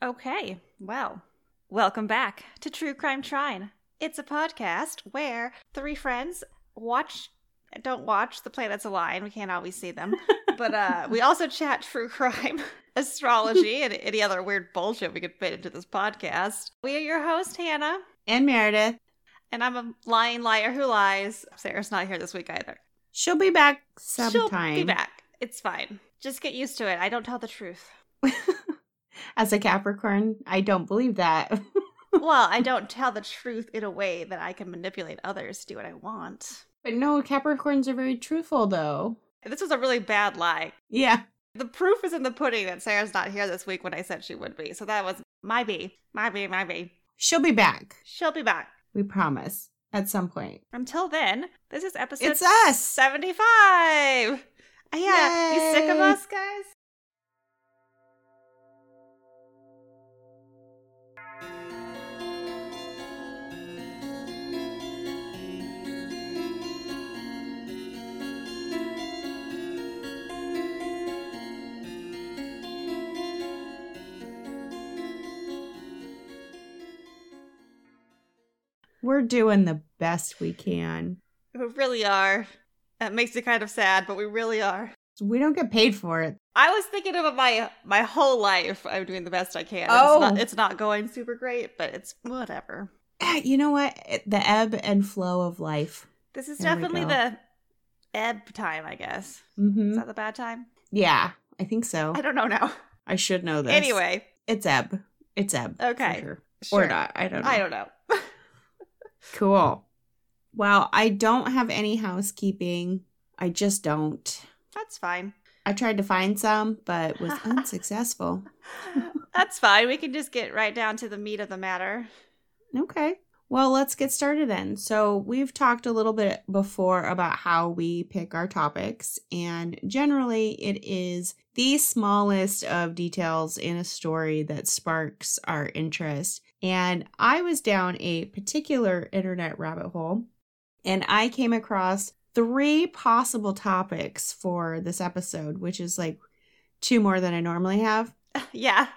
Okay, well, welcome back to True Crime Trine. It's a podcast where three friends watch, don't watch The Planets Align. We can't always see them. but uh, we also chat true crime, astrology, and any other weird bullshit we could fit into this podcast. We are your host, Hannah. And Meredith. And I'm a lying liar who lies. Sarah's not here this week either. She'll be back sometime. She'll be back. It's fine. Just get used to it. I don't tell the truth. As a Capricorn, I don't believe that. well, I don't tell the truth in a way that I can manipulate others to do what I want. But no, Capricorns are very truthful, though. This was a really bad lie. Yeah. The proof is in the pudding that Sarah's not here this week when I said she would be. So that was my B. My B, my B. She'll be back. She'll be back. We promise. At some point. Until then, this is episode It's us! 75. Yeah. You sick of us, guys? We're doing the best we can. We really are. That makes it kind of sad, but we really are. We don't get paid for it. I was thinking about my my whole life. I'm doing the best I can. Oh. It's, not, it's not going super great, but it's whatever. You know what? The ebb and flow of life. This is There definitely the ebb time, I guess. hmm Is that the bad time? Yeah, I think so. I don't know now. I should know this. Anyway, it's ebb. It's ebb. Okay. sure. sure. Or not. I don't know. I don't know. Cool. Well, I don't have any housekeeping. I just don't. That's fine. I tried to find some, but was unsuccessful. That's fine. We can just get right down to the meat of the matter. Okay. Well, let's get started then. So, we've talked a little bit before about how we pick our topics, and generally, it is the smallest of details in a story that sparks our interest. And I was down a particular internet rabbit hole, and I came across three possible topics for this episode, which is like two more than I normally have. yeah.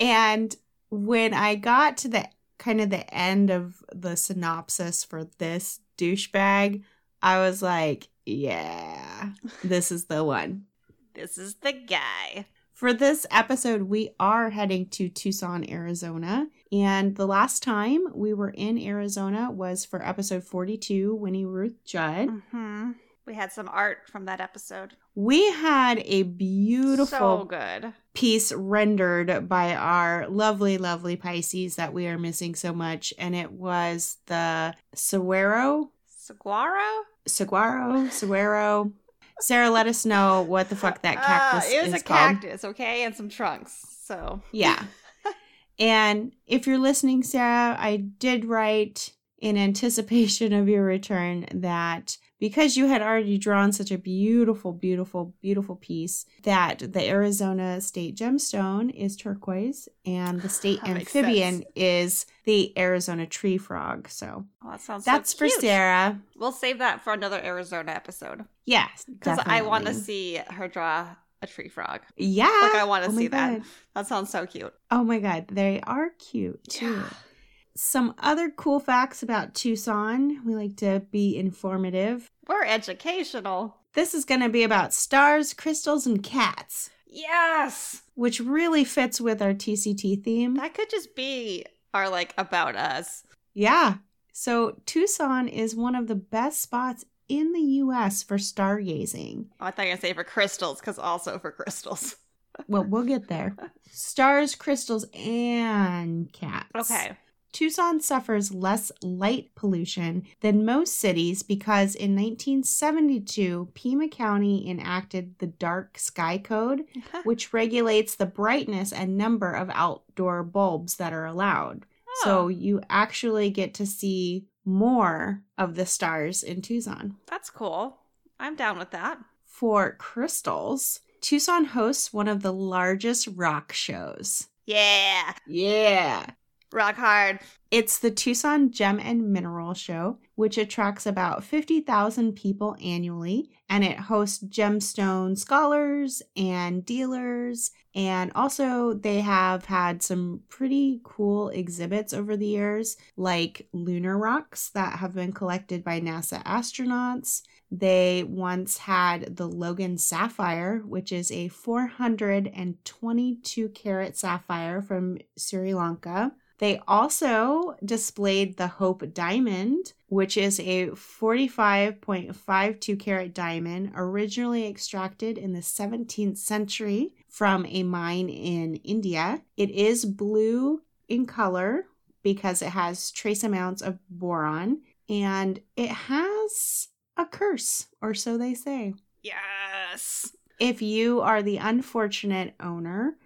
And when I got to the kind of the end of the synopsis for this douchebag, I was like, yeah, this is the one. This is the guy. For this episode, we are heading to Tucson, Arizona. And the last time we were in Arizona was for episode 42, Winnie Ruth Judd. hmm We had some art from that episode. We had a beautiful So good. piece rendered by our lovely, lovely Pisces that we are missing so much. And it was the Saguaro, Saguaro? Saguaro, Saguaro. Sarah, let us know what the fuck that Uh, cactus it was is a called. cactus, okay, and some trunks. So Yeah. and if you're listening, Sarah, I did write in anticipation of your return that because you had already drawn such a beautiful, beautiful, beautiful piece, that the Arizona state gemstone is turquoise and the state That amphibian is the Arizona tree frog. So Oh, that sounds that's so for. Sarah. We'll save that for another Arizona episode Yes. because I want to see her draw a tree frog. Yeah. Like I want to Oh see that. That sounds so cute. Oh my god, they are cute too. Yeah. Some other cool facts about Tucson. We like to be informative. We're educational. This is going to be about stars, crystals, and cats, Yes, which really fits with our TCT theme. that could just be our like about us. Yeah. So, Tucson is one of the best spots in the US for stargazing. Oh, I thought you were gonna say for crystals, because also for crystals. Well, we'll get there. Stars, crystals, and cats. Okay. Tucson suffers less light pollution than most cities because in 1972, Pima County enacted the Dark Sky Code, which regulates the brightness and number of outdoor bulbs that are allowed. So Oh, you actually get to see more of the stars in Tucson. that's cool. I'm down with that. For crystals, Tucson hosts one of the largest rock shows. Yeah. Yeah. Rock hard. It's the Tucson Gem and Mineral Show, which attracts about 50,000 people annually, and it hosts gemstone scholars and dealers. And also, they have had some pretty cool exhibits over the years, like lunar rocks that have been collected by NASA astronauts. They once had the Logan Sapphire, which is a 422 carat sapphire from Sri Lanka. They also displayed the Hope Diamond, which is a 45.52 carat diamond originally extracted in the 17th century from a mine in India. It is blue in color because it has trace amounts of boron and it has a curse, or so they say. Yes. If you are the unfortunate owner,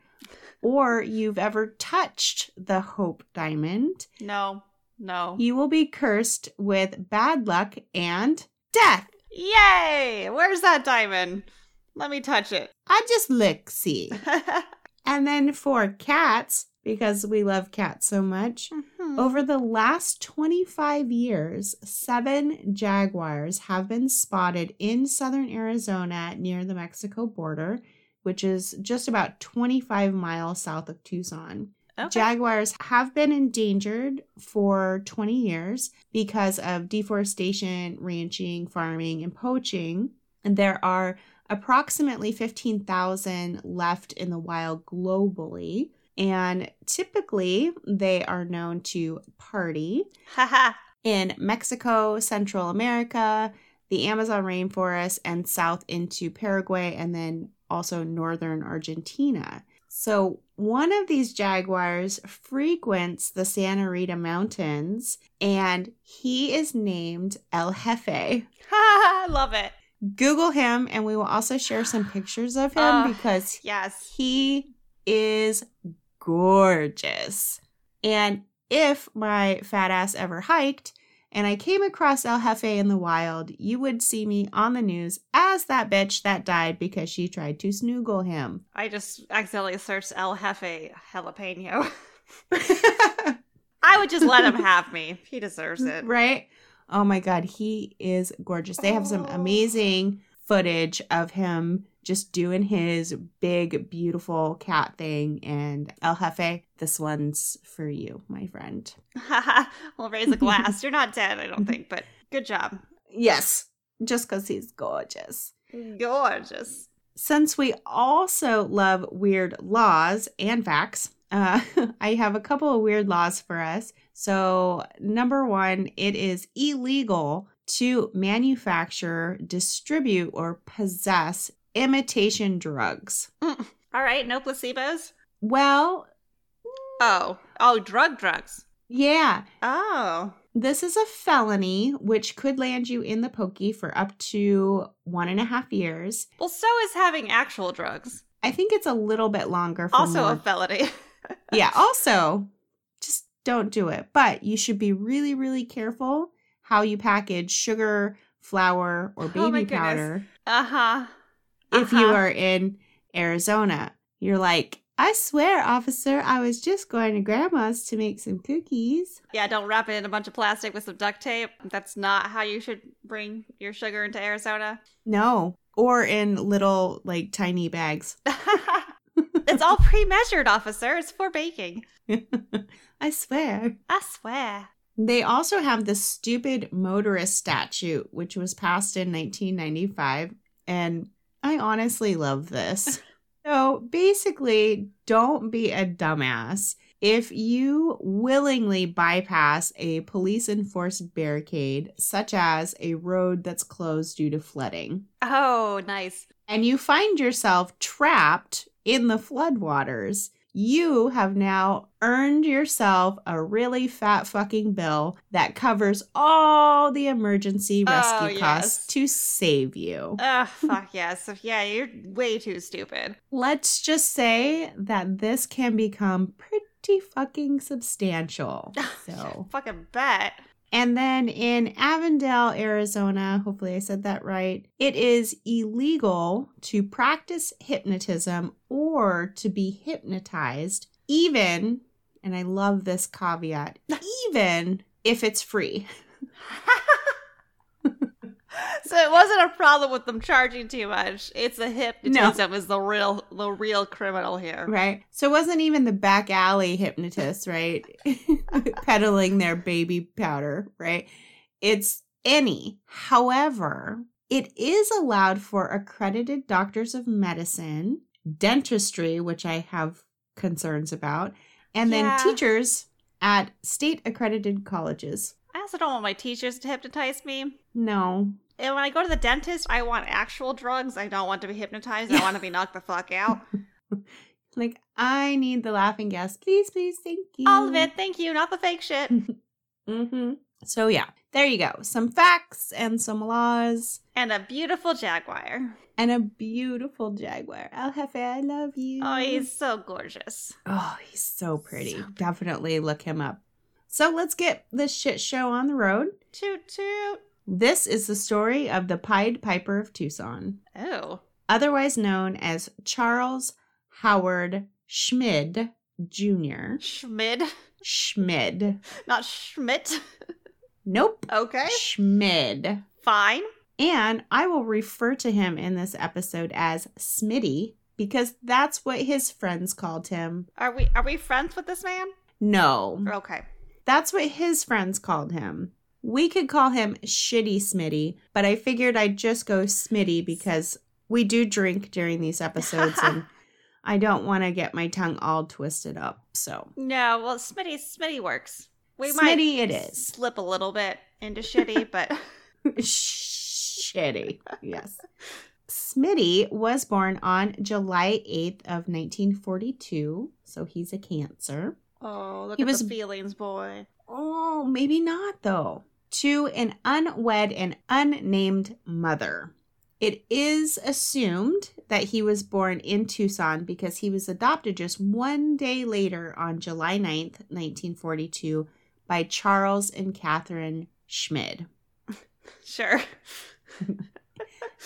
or you've ever touched the Hope Diamond, No. No. you will be cursed with bad luck and death. Yay! Where's that diamond? Let me touch it. I just look, see. And then for cats, because we love cats so much, Mhm. over the last 25 years, seven jaguars have been spotted in southern Arizona near the Mexico border, which is just about 25 miles south of Tucson. Okay. Jaguars have been endangered for 20 years because of deforestation, ranching, farming, and poaching. And there are approximately 15,000 left in the wild globally. And typically, they are known to party in Mexico, Central America, the Amazon rainforest, and south into Paraguay, and then also northern Argentina. So, one of these jaguars frequents the Santa Rita Mountains, and he is named El Jefe. I love it. Google him, and we will also share some pictures of him Uh, because Yes. he is gorgeous. And if my fat ass ever hiked and I came across El Jefe in the wild, you would see me on the news as that bitch that died because she tried to snoogle him. I just accidentally searched El Jefe jalapeno. I would just let him have me. He deserves it. right? Oh my god, he is gorgeous. They have some Oh. amazing footage of him just doing his big, beautiful cat thing. And El Jefe, this one's for you, my friend. we'll raise a glass. You're not dead, I don't think, but good job. Yes, just because he's gorgeous. Gorgeous. Since we also love weird laws and facts, uh, I have a couple of weird laws for us. So, number one, it is illegal to manufacture, distribute, or possess imitation drugs. All right, no placebos. Well, Oh, oh, drug drugs. yeah, Oh, this is a felony which could land you in the pokey for up to one and a half years. well, so is having actual drugs. I think it's a little bit longer. For Also more a felony. yeah also just don't do it but you should be really really careful how you package sugar flour or Oh baby goodness. powder Uh huh. If you uh-huh. are in arizona you're like i swear officer i was just going to grandma's to make some cookies Yeah, don't wrap it in a bunch of plastic with some duct tape. That's not how you should bring your sugar into Arizona. no or in little like tiny bags it's all pre-measured, officer. It's for baking. i swear I swear. They also have the stupid motorist statute, which was passed in 1995. And I honestly love this. so basically, don't be a dumbass. If you willingly bypass a police enforced barricade, such as a road that's closed due to flooding, Oh, nice. and you find yourself trapped in the floodwaters, you have now earned yourself a really fat fucking bill that covers all the emergency Oh, rescue yes. costs to save you. Ugh, fuck yes. Yeah, you're way too stupid. Let's just say that this can become pretty fucking substantial. So, Fucking bet. And then in Avondale, Arizona, hopefully I said that right, it is illegal to practice hypnotism or to be hypnotized, even And I love this caveat, even if it's free. so it wasn't a problem with them charging too much. It's the hypnotism is the real the real criminal here. Right. So it wasn't even the back alley hypnotists, right? Peddling their baby powder, right? It's any. However, it is allowed for accredited doctors of medicine, dentistry, which I have concerns about, and Yeah. then teachers at state accredited colleges. I also don't want my teachers to hypnotize me. No. And when I go to the dentist, I want actual drugs. I don't want to be hypnotized. I want to be knocked the fuck out. Like, I need the laughing gas. Please, please, thank you. All of it. Thank you. Not the fake shit. Mm-hmm. So, yeah, there you go. Some facts and some laws. And a beautiful jaguar. and a beautiful jaguar. El Jefe, I love you. Oh, he's so gorgeous. oh, he's so pretty. So pretty. Definitely look him up. So let's get this shit show on the road. Toot toot. This is the story of the Pied Piper of Tucson, Oh. otherwise known as Charles Howard Schmid Jr. Schmid. Schmid. Not Schmidt. Nope. Okay. Schmid. Fine. And I will refer to him in this episode as Smitty because that's what his friends called him. Are we are we friends with this man? No, Okay. that's what his friends called him. We could call him Shitty Smitty, but I figured I'd just go Smitty because we do drink during these episodes and I don't want to get my tongue all twisted up. So, No, well Smitty Smitty works. We Smitty might it is. slip a little bit into shitty, but Shitty. Yes. Smitty was born on July 8th of 1942, so he's a cancer. Oh, look He at was- the feelings, boy. Oh, maybe not though. To an unwed and unnamed mother. It is assumed that he was born in Tucson because he was adopted just one day later on July 9th, 1942, by Charles and Catherine Schmid. Sure.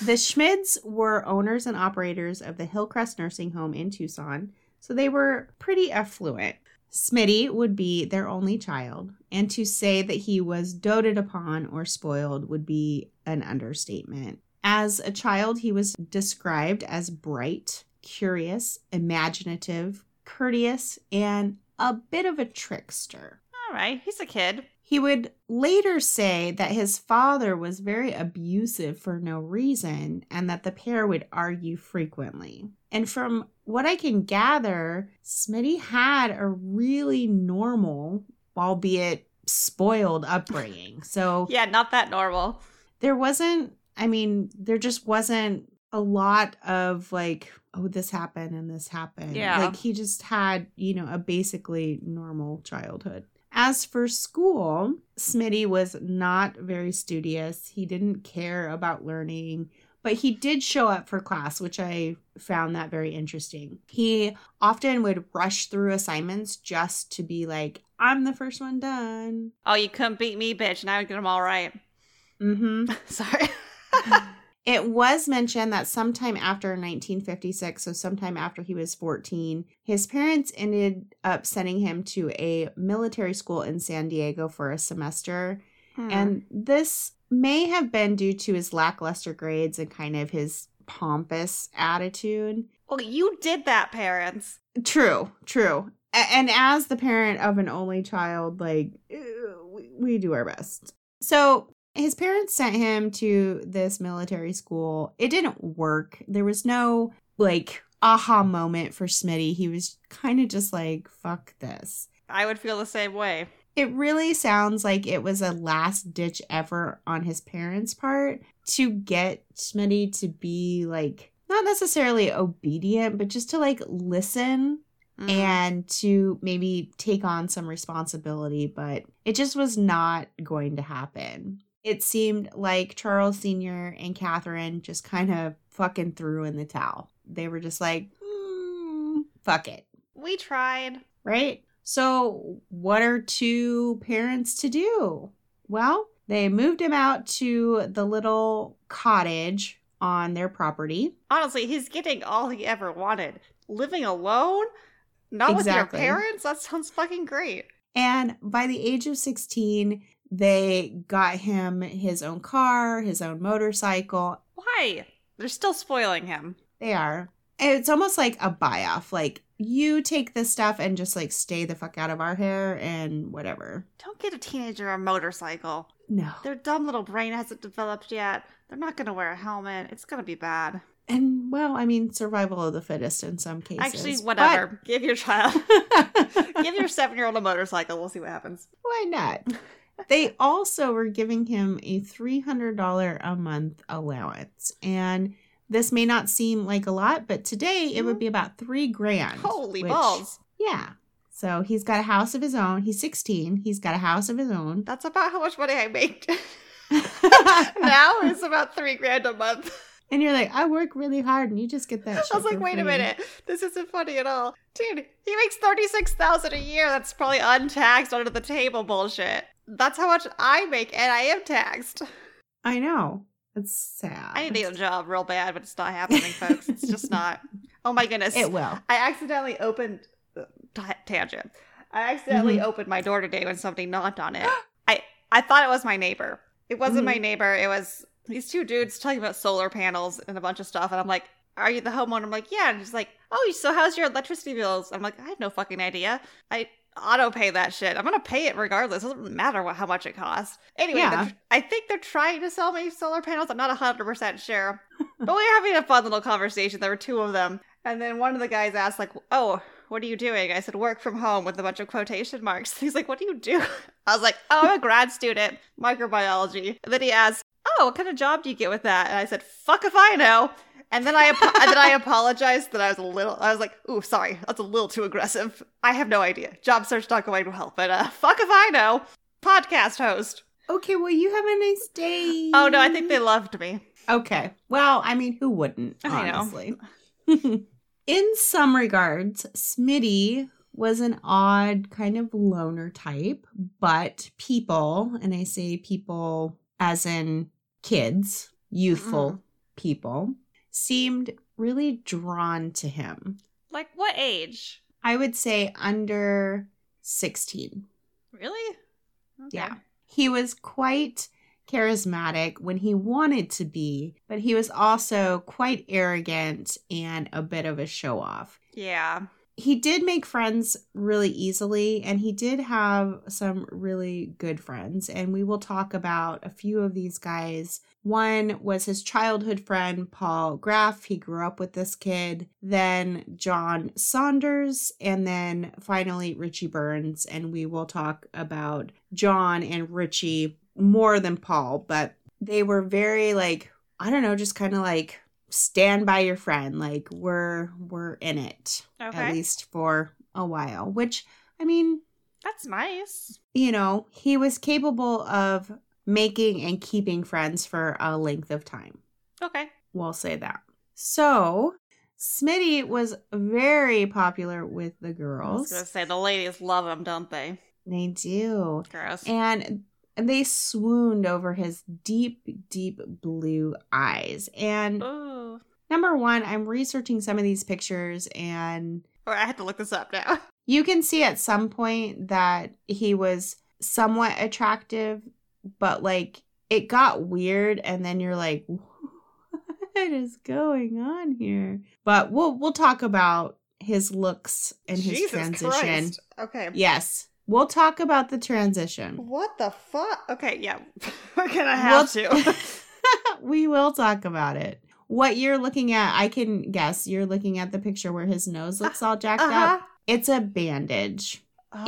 The Schmids were owners and operators of the Hillcrest Nursing Home in Tucson, so they were pretty affluent. Smitty would be their only child, and to say that he was doted upon or spoiled would be an understatement. As a child, he was described as bright, curious, imaginative, courteous, and a bit of a trickster. All right. He's a kid. He would later say that his father was very abusive for no reason and that the pair would argue frequently. And from what I can gather, Smitty had a really normal, albeit spoiled upbringing. So Yeah, not that normal. there wasn't, I mean, there just wasn't a lot of like, oh, this happened and this happened. Yeah. Like he just had, you know, a basically normal childhood. As for school, Smitty was not very studious. He didn't care about learning, but he did show up for class, which I found that very interesting. He often would rush through assignments just to be like, I'm the first one done. Oh, you couldn't beat me, bitch. Now I would get them all right. Mm-hmm. Sorry. It was mentioned that sometime after 1956, so sometime after he was 14, his parents ended up sending him to a military school in San Diego for a semester. Hmm. And this may have been due to his lackluster grades and kind of his pompous attitude. well, you did that, parents. True, true. And as the parent of an only child, like, eh, we do our best. So his parents sent him to this military school. It didn't work. There was no, like, aha moment for Smitty. He was kind of just like, fuck this. I would feel the same way. It really sounds like it was a last ditch effort on his parents' part to get Smitty to be like not necessarily obedient, but just to like listen Mhm. and to maybe take on some responsibility, but it just was not going to happen. It seemed like Charles Sr. and Catherine just kind of fucking threw in the towel. They were just like, mm, fuck it we tried. right? So, what are two parents to do? Well, they moved him out to the little cottage on their property. Honestly, he's getting all he ever wanted. Living alone? Not Exactly. with your parents? That sounds fucking great. And by the age of 16, they got him his own car, his own motorcycle. Why? They're still spoiling him. They are. It's almost like a buy off. Like, you take this stuff and just like stay the fuck out of our hair and whatever. Don't get a teenager a motorcycle. No. Their dumb little brain hasn't developed yet. They're not going to wear a helmet. It's going to be bad. And well, I mean, survival of the fittest in some cases. Actually, whatever. Give your child, give your seven year old a motorcycle. We'll see what happens. Why not? They also were giving him a $300 a month allowance. And this may not seem like a lot, but today it would mm-hmm. be about three grand. Holy which- balls. Yeah. So he's got a house of his own. He's 16. He's got a house of his own. That's about how much money I make. now it's about three grand a month. And you're like, I work really hard and you just get that I was like, wait a minute, this isn't funny at all, dude. He makes thirty six thousand a year. That's probably untaxed under the table bullshit. That's how much I make, and I am taxed. I know. It's sad. I need a job real bad, but it's not happening, folks. It's just not. Oh my goodness! It will. I accidentally opened uh, ta- tangent. I accidentally Mhm. opened my door today when somebody knocked on it. I I thought it was my neighbor. It wasn't my Mhm. neighbor. It was these two dudes talking about solar panels and a bunch of stuff. And I'm like, "Are you the homeowner?" I'm like, "Yeah." And he's like, "Oh, so how's your electricity bills?" I'm like, "I have no fucking idea. I auto pay that shit. I'm gonna pay it regardless. It doesn't matter what how much it costs." Anyway, Yeah. they're- I think they're trying to sell me solar panels. I'm not 100 percent sure, but we were having a fun little conversation. There were two of them, and then one of the guys asked, like, "Oh, what are you doing?" I said, "Work from home" with a bunch of quotation marks. He's like, "What do you do?" I was like, "Oh, I'm a grad student, microbiology." And then he asked, "Oh, what kind of job do you get with that?" And I said, "Fuck if I know." And then I apo- and then I apologized that I was a little. I was like, "Ooh, sorry, that's a little too aggressive. I have no idea. Job search not going well, but uh, fuck if I know." Podcast host. Okay, well, you have a nice day. Oh no, I think they loved me. Okay. Well, I mean, who wouldn't, I know. honestly? In some regards, Smitty was an odd kind of loner type, but people, and I say people as in kids, youthful mm-hmm. people, seemed really drawn to him. Like what age? I would say under 16. Really? Okay. Yeah. He was quite charismatic when he wanted to be, but he was also quite arrogant and a bit of a show off. Yeah. He did make friends really easily, and he did have some really good friends. And we will talk about a few of these guys. One was his childhood friend, Paul Graff. He grew up with this kid. Then John Saunders, and then finally Richie Burns. And we will talk about John and Richie more than Paul, but they were very like, I don't know, just kind of like stand by your friend like we're we're in it Okay. at least for a while which i mean That's nice. you know he was capable of making and keeping friends for a length of time Okay. we'll say that so smitty was very popular with the girls. I was gonna say the ladies love him, don't they? they do Gross. and they swooned over his deep deep blue eyes and Ooh. number one i'm researching some of these pictures and Or I had to look this up now. you can see at some point that he was somewhat attractive, but like it got weird, and then you're like, what is going on here? But we'll we'll talk about his looks and his Jesus transition. Christ. Okay. Yes, we'll talk about the transition. What the fuck? Okay, yeah. We're gonna have to. we will talk about it. What you're looking at, I can guess. You're looking at the picture where his nose looks all jacked Uh-huh. up. It's a bandage. And-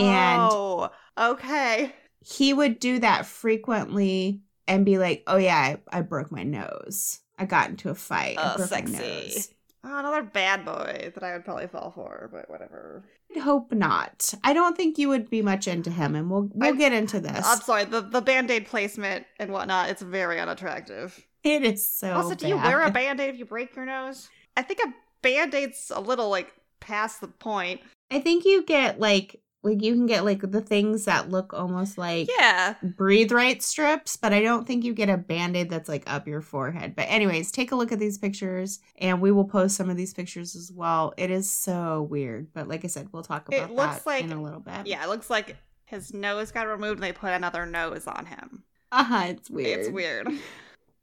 Oh, okay. he would do that frequently and be like, "Oh yeah, I, I broke my nose. I got into a fight. Oh, sexy. Nose." Oh, another bad boy that I would probably fall for, but whatever. I'd hope not. I don't think you would be much into him, and we'll we'll I- get into this. I'm sorry, the, the band-aid placement and whatnot, it's very unattractive. it is so. also, do you wear a band-aid if you break your nose? I think a band-aid's a little like past the point. I think you get like Like you can get like the things that look almost like Yeah. breathe right strips, but I don't think you get a band-aid that's like up your forehead. But anyways, take a look at these pictures and we will post some of these pictures as well. It is so weird, but like I said, we'll talk about It looks that like- in a little bit. Yeah, it looks like his nose got removed and they put another nose on him. Uh-huh, it's weird. It's weird.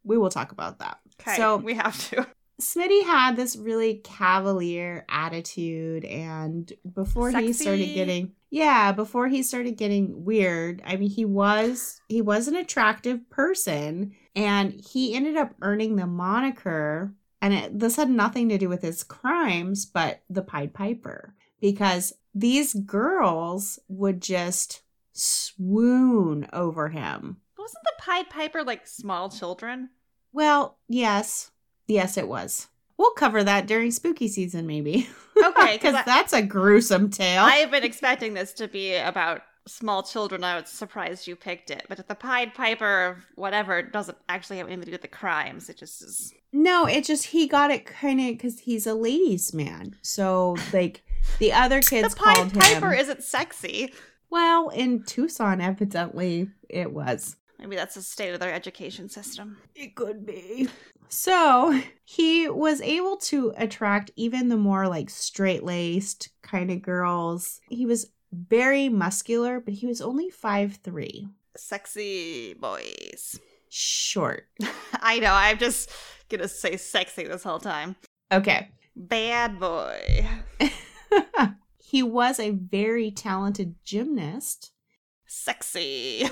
We will talk about that. Okay. So- we have to. Smitty had this really cavalier attitude and before he started getting yeah, before he started getting weird, I mean he was he was an attractive person and he ended up earning the moniker and it, this had nothing to do with his crimes but the Pied Piper because these girls would just swoon over him. Wasn't the Pied Piper like small children? Well, yes. Yes, it was. We'll cover that during spooky season, maybe. Okay, because that's a gruesome tale. I have been expecting this to be about small children. I was surprised you picked it. But if the Pied Piper of whatever doesn't actually have anything to do with the crimes, it just is. no, it just he got it kind of because he's a ladies' man. So like the other kids the Pied called Piper him. isn't sexy. well, in Tucson, evidently it was. Maybe that's the state of their education system. It could be. So he was able to attract even the more like straight laced kind of girls. He was very muscular, but he was only five three, Sexy boys. short. I know, I'm just gonna say sexy this whole time. Okay. Bad boy. he was a very talented gymnast. Sexy.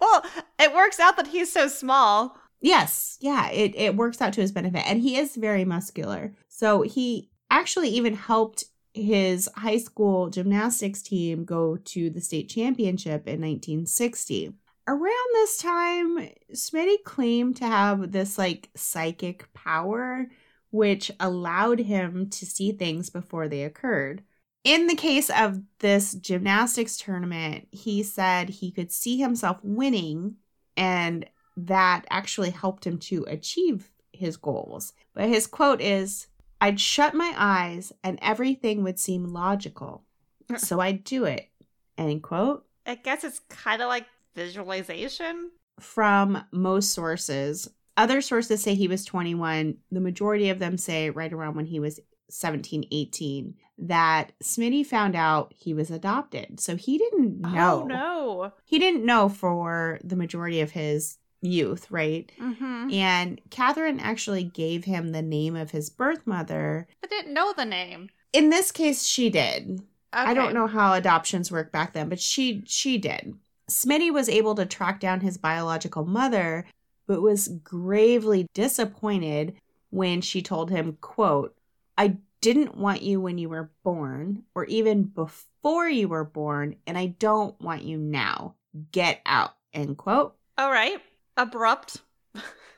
well, it works out that he's so small. Yes, yeah, it, it works out to his benefit. And he is very muscular. So he actually even helped his high school gymnastics team go to the state championship in 1960. Around this time, Smitty claimed to have this like psychic power, which allowed him to see things before they occurred. In the case of this gymnastics tournament, he said he could see himself winning and that actually helped him to achieve his goals. But his quote is I'd shut my eyes and everything would seem logical. So I'd do it. End quote. I guess it's kind of like visualization. From most sources, other sources say he was 21. The majority of them say right around when he was 17, 18, that Smitty found out he was adopted. So he didn't oh, know. Oh no. He didn't know for the majority of his youth, right? Mm-hmm. And Catherine actually gave him the name of his birth mother. I didn't know the name. In this case, she did. I don't know how adoptions work back then, but she she did. Smitty was able to track down his biological mother, but was gravely disappointed when she told him, quote, I didn't want you when you were born, or even before you were born, and I don't want you now. Get out. End quote. All right. Abrupt.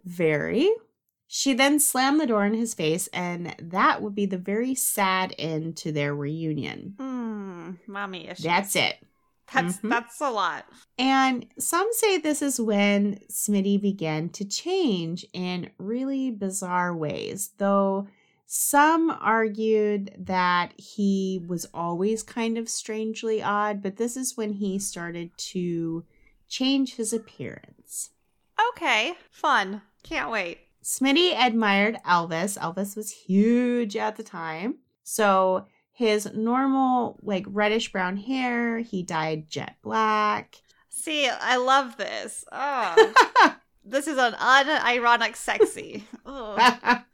Very. She then slammed the door in his face, and that would be the very sad end to their reunion. Hmm. Mommy issues. That's it. That's Mhm. that's a lot. And some say this is when Smitty began to change in really bizarre ways, though some argued that he was always kind of strangely odd, but this is when he started to change his appearance. Okay. Fun. Can't wait. Smitty admired Elvis. Elvis was huge at the time. So his normal, like reddish brown hair, he dyed jet black. See, I love this. Oh, this is an unironic sexy.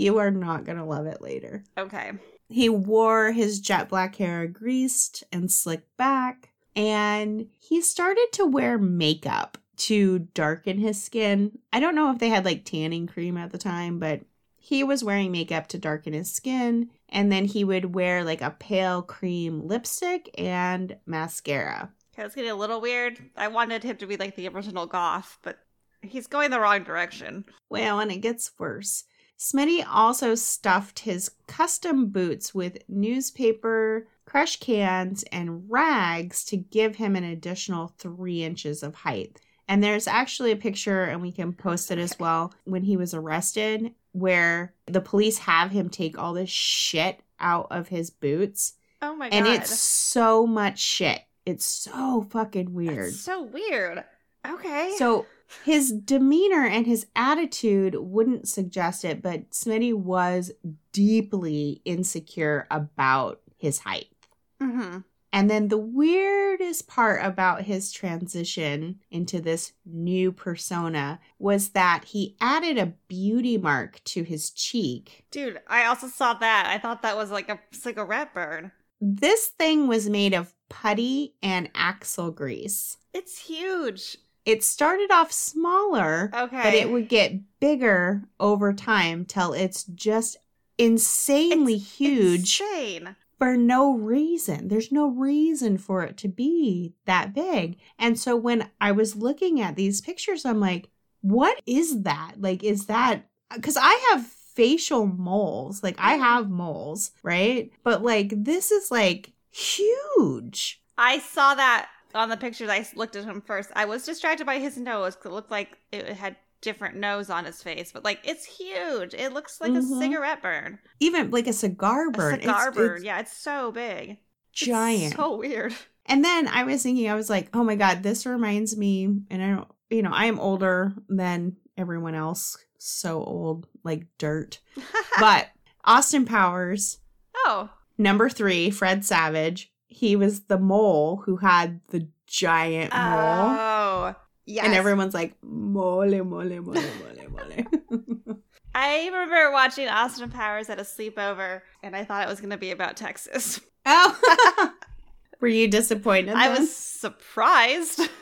You are not going to love it later. Okay. He wore his jet black hair greased and slicked back, and he started to wear makeup to darken his skin. I don't know if they had like tanning cream at the time, but he was wearing makeup to darken his skin, and then he would wear like a pale cream lipstick and mascara. Okay, it's getting a little weird. I wanted him to be like the original goth, but he's going the wrong direction. Well, and it gets worse. Smitty also stuffed his custom boots with newspaper, crush cans, and rags to give him an additional three inches of height. And there's actually a picture, and we can post it as well, when he was arrested, where the police have him take all this shit out of his boots. Oh my god. and it's so much shit. It's so fucking weird. That's so weird. Okay. So his demeanor and his attitude wouldn't suggest it, but Smitty was deeply insecure about his height. hmm And then the weirdest part about his transition into this new persona was that he added a beauty mark to his cheek. Dude, I also saw that. I thought that was like a cigarette burn. This thing was made of putty and axle grease. It's huge. It started off smaller, Okay. but it would get bigger over time till it's just insanely huge Insane. For no reason. There's no reason for it to be that big. And so when I was looking at these pictures, I'm like, what is that? Like, is that because I have facial moles? Like, I mm-hmm. have moles, right? But like, this is like huge. I saw that on the pictures. I looked at him first. I was distracted by his nose because it looked like it had different nose on his face, but like it's huge. It looks like Mhm. a cigarette burn, Even like a cigar burn. a cigar It's- burn. it's yeah, it's so big, It's giant. so weird. And then I was thinking, I was like, oh my God, this reminds me, and I don't, you know, I am older than everyone else. So old, like dirt. But Austin Powers, oh, number three, Fred Savage, he was the mole who had the giant mole. oh, yes. And everyone's like, mole, mole, mole, mole, mole. I remember watching Austin Powers at a sleepover, and I thought it was going to be about Texas. oh, were you disappointed? I then? was surprised.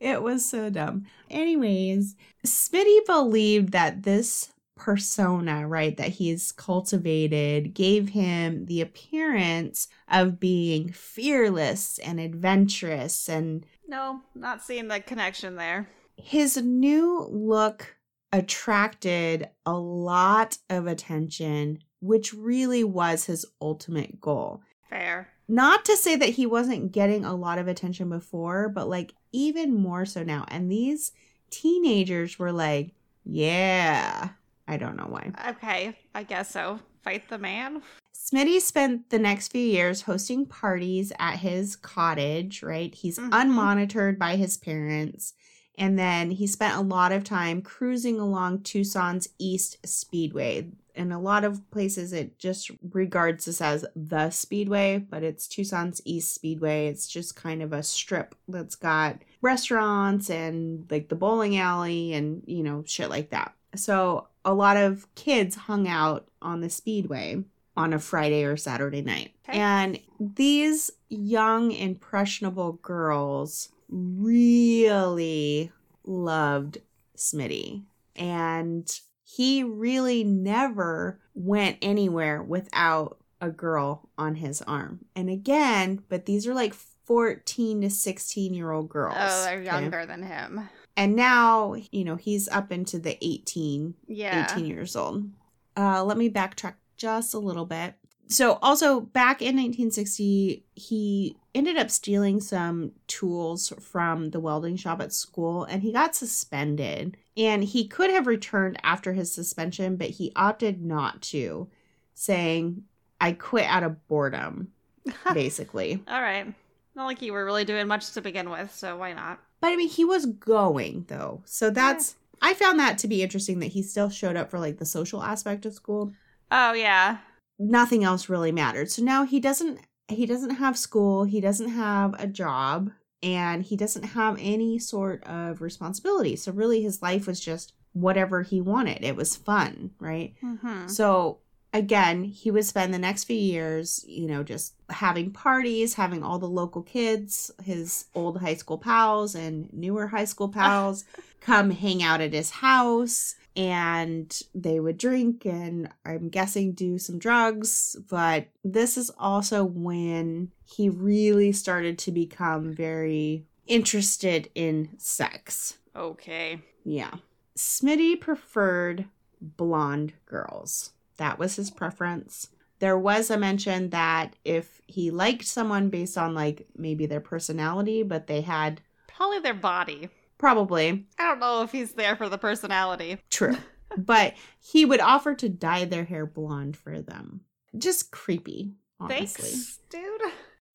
It was so dumb. Anyways, Smitty believed that this persona, right, that he's cultivated gave him the appearance of being fearless and adventurous. And no, not seeing the connection there. his new look attracted a lot of attention, which really was his ultimate goal Fair. not to say that he wasn't getting a lot of attention before, but like even more so now. And these teenagers were like, yeah, I don't know why. Okay, I guess so. Fight the man. Smitty spent the next few years hosting parties at his cottage, right? He's Mhm. unmonitored by his parents. And then he spent a lot of time cruising along Tucson's East Speedway. In a lot of places, it just regards this as the Speedway, but it's Tucson's East Speedway. It's just kind of a strip that's got restaurants and like the bowling alley and, you know, shit like that. So a lot of kids hung out on the Speedway on a Friday or Saturday night. Okay. And these young, impressionable girls really loved Smitty. And he really never went anywhere without a girl on his arm. And again, but these are like 14 to 16 year old girls. Oh, they're okay? younger than him. And now, you know, he's up into the 18 Yeah. 18 years old. Uh, let me backtrack just a little bit. So, also back in 1960, he ended up stealing some tools from the welding shop at school and he got suspended. And he could have returned after his suspension, but he opted not to, saying, I quit out of boredom, basically. All right. Not like you were really doing much to begin with, so why not? But I mean, he was going though. So that's, I found that to be interesting that he still showed up for like the social aspect of school. Oh yeah. nothing else really mattered. So now he doesn't he doesn't have school, he doesn't have a job, and he doesn't have any sort of responsibility. So really his life was just whatever he wanted. It was fun, right? Mm-hmm. So again, he would spend the next few years, you know, just having parties, having all the local kids, his old high school pals and newer high school pals come hang out at his house and they would drink and I'm guessing do some drugs. But this is also when he really started to become very interested in sex. Okay. Yeah. Smitty preferred blonde girls. That was his preference. There was a mention that if he liked someone based on like maybe their personality, but they had Probably their body. probably I don't know if he's there for the personality. true, but he would offer to dye their hair blonde for them. Just creepy, honestly. Thanks, dude.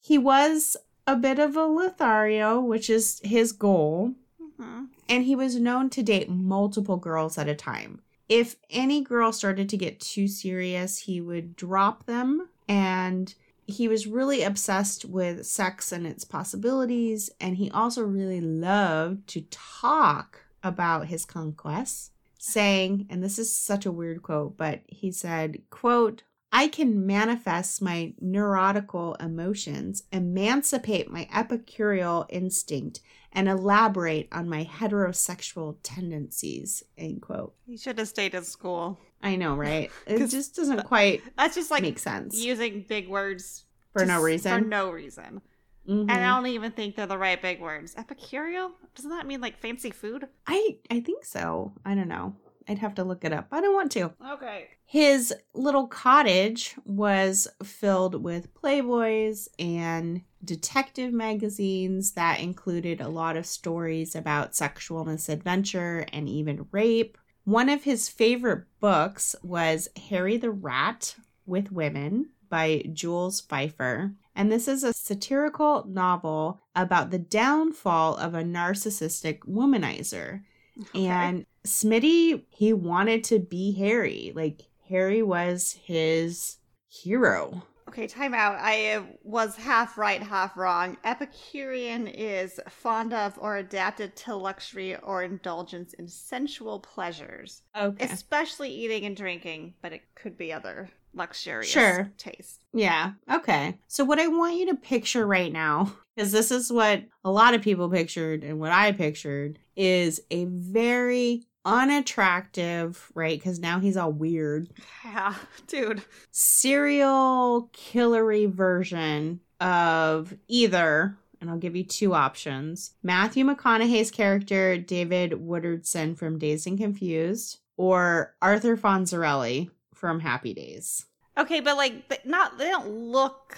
He was a bit of a Lothario, which is his goal, hmm and he was known to date multiple girls at a time. If any girl started to get too serious, he would drop them, and he was really obsessed with sex and its possibilities, and he also really loved to talk about his conquests, saying, and this is such a weird quote, but he said, quote, I can manifest my neurotical emotions, emancipate my epicureal instinct, and elaborate on my heterosexual tendencies. End quote. You should have stayed in school. I know, right? It just doesn't quite That's just like make sense using big words for no reason. For no reason. Mhm. And I don't even think they're the right big words. Epicureal? Doesn't that mean like fancy food? I I think so. I don't know. I'd have to look it up. I don't want to. Okay. His little cottage was filled with Playboys and detective magazines that included a lot of stories about sexual misadventure and even rape. One of his favorite books was Harry the Rat with Women by Jules Feiffer. And this is a satirical novel about the downfall of a narcissistic womanizer. Okay. And Smitty, he wanted to be Harry. Like Harry was his hero. Okay, time out. I was half right, half wrong. Epicurean is fond of or adapted to luxury or indulgence in sensual pleasures, Okay. especially eating and drinking, but it could be other luxurious Sure. taste. Yeah. Okay. So what I want you to picture right now, because this is what a lot of people pictured and what I pictured, is a very unattractive, right? Because now he's all weird, Yeah, dude. serial killery version of either, and I'll give you two options Matthew McConaughey's character, David Wooderson from Dazed and Confused, or Arthur Fonzarelli from Happy Days. Okay, but like, not they don't look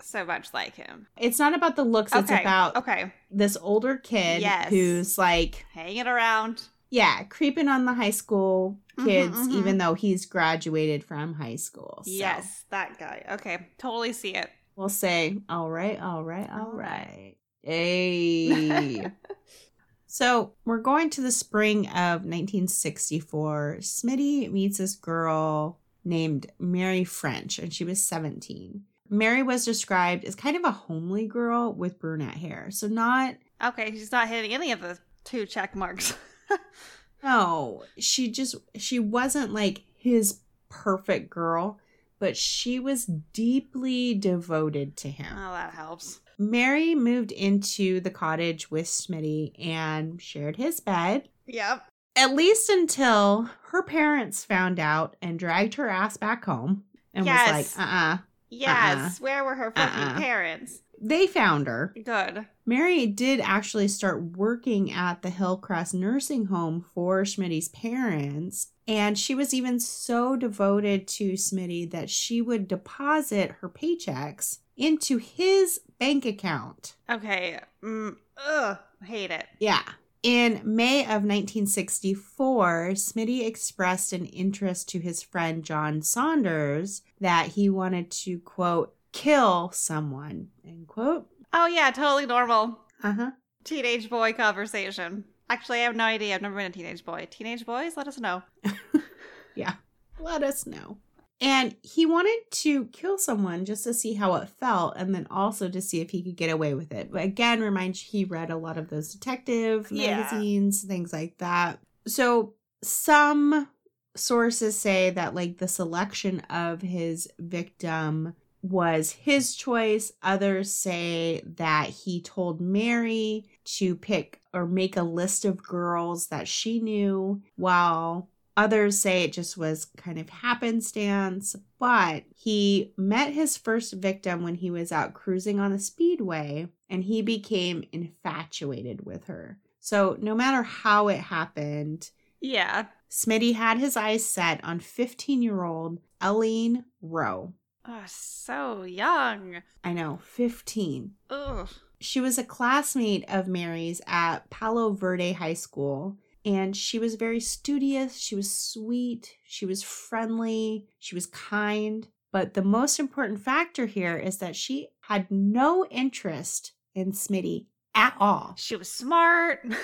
so much like him. It's not about the looks, it's about okay, this older kid Yes. who's like, hanging around. Yeah, creeping on the high school kids, Mhm, mhm. even though he's graduated from high school. So Yes, that guy. Okay, totally see it. We'll say, all right, all right, all right. Hey. so we're going to the spring of 1964. Smitty meets this girl named Mary French, and she was 17. Mary was described as kind of a homely girl with brunette hair. So not Okay, she's not hitting any of the two check marks. No, she just she wasn't like his perfect girl, but she was deeply devoted to him. oh, that helps. Mary moved into the cottage with Smitty and shared his bed, Yep. at least until her parents found out and dragged her ass back home and Yes. was like, uh uh Yes. Where were her fucking Uh-uh. parents? They found her. Good. Mary did actually start working at the Hillcrest nursing home for Smitty's parents. And she was even so devoted to Smitty that she would deposit her paychecks into his bank account. Okay. Mm, ugh. Hate it. Yeah. In May of 1964, Smitty expressed an interest to his friend John Saunders that he wanted to, quote, kill someone, end quote. Oh yeah, totally normal Uh huh. teenage boy conversation. Actually, I have no idea. I've never been a teenage boy. Teenage boys, let us know. Yeah, let us know. And he wanted to kill someone just to see how it felt and then also to see if he could get away with it. But again, remind you, he read a lot of those detective Yeah. magazines, things like that. So some sources say that like the selection of his victim was his choice. Others say that he told Mary to pick or make a list of girls that she knew, while others say it just was kind of happenstance. But he met his first victim when he was out cruising on a speedway and he became infatuated with her. So, no matter how it happened, Yeah. Smitty had his eyes set on 15 year old Eileen Rowe. Oh, so young. I know, 15. Ugh. She was a classmate of Mary's at Palo Verde High School, and she was very studious. She was sweet. She was friendly. She was kind, But the most important factor here is that she had no interest in Smitty at all. She was smart.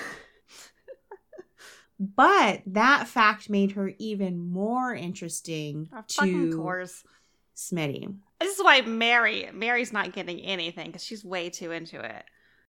But that fact made her even more interesting Of to course. Smitty. This is why Mary Mary's not getting anything because she's way too into it.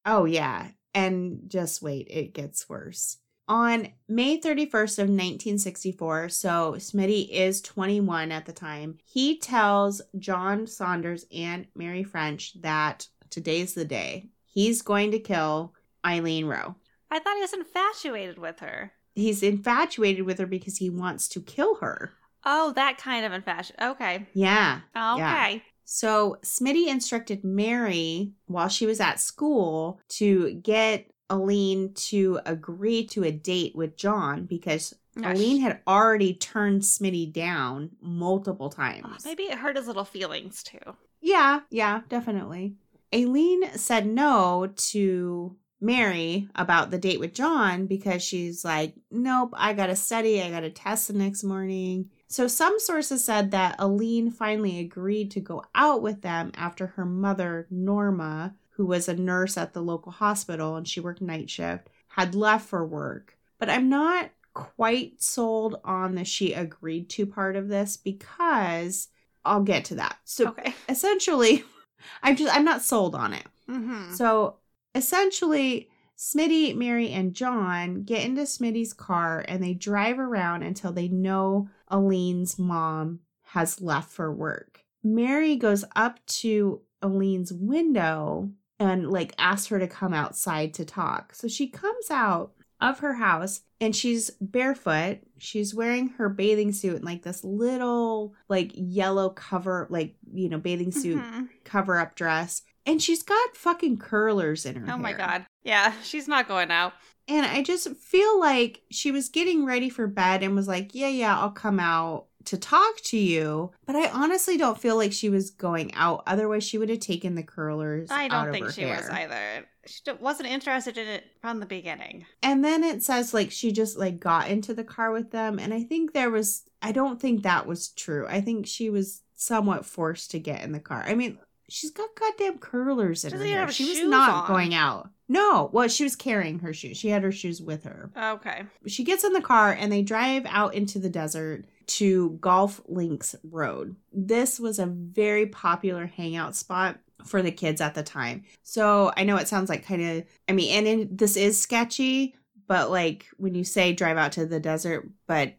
Oh, yeah. And just wait, it gets worse. On May 31st of 1964, so Smitty is 21 at the time, he tells John Saunders and Mary French that today's the day. He's going to kill Eileen Rowe. I thought he was infatuated with her. He's infatuated with her because he wants to kill her. Oh, that kind of infatuation. Okay. Yeah. Okay. So Smitty instructed Mary while she was at school to get Alleen to agree to a date with John because Gosh. Alleen had already turned Smitty down multiple Oh, times. maybe it hurt his little feelings too. Yeah, yeah, definitely. Aileen said no to Mary about the date with John because she's like, nope, I got to study. I got to test the next morning. So some sources said that Alleen finally agreed to go out with them after her mother, Norma, who was a nurse at the local hospital and she worked night shift, had left for work. But I'm not quite sold on the she agreed to part of this because I'll get to that. So okay. essentially, I'm just I'm not sold on it. Mm-hmm. So essentially, Smitty, Mary, and John get into Smitty's car and they drive around until they know Alleen's mom has left for work. Mary goes up to Alleen's window and like asks her to come outside to talk. So she comes out of her house and she's barefoot. She's wearing her bathing suit and like this little like yellow cover like, you know, bathing suit Mhm. cover up dress and she's got fucking curlers in her Oh my god. Yeah, she's not going out. and i just feel like she was getting ready for bed and was like yeah yeah i'll come out to talk to you but i honestly don't feel like she was going out otherwise she would have taken the curlers I out don't of think her she hair. was either. She d- wasn't interested in it from the beginning. and then it says like she just like got into the car with them and i think there was i don't think that was true i think she was somewhat forced to get in the car i mean she's got goddamn curlers in Doesn't her hair she was not on. going out no well she was carrying her shoes she had her shoes with her Okay. she gets in the car and they drive out into the desert to Golf Links Road. This was a very popular hangout spot for the kids at the time. So I know it sounds like kind of, I mean, and in, this is sketchy, but like when you say drive out to the desert, but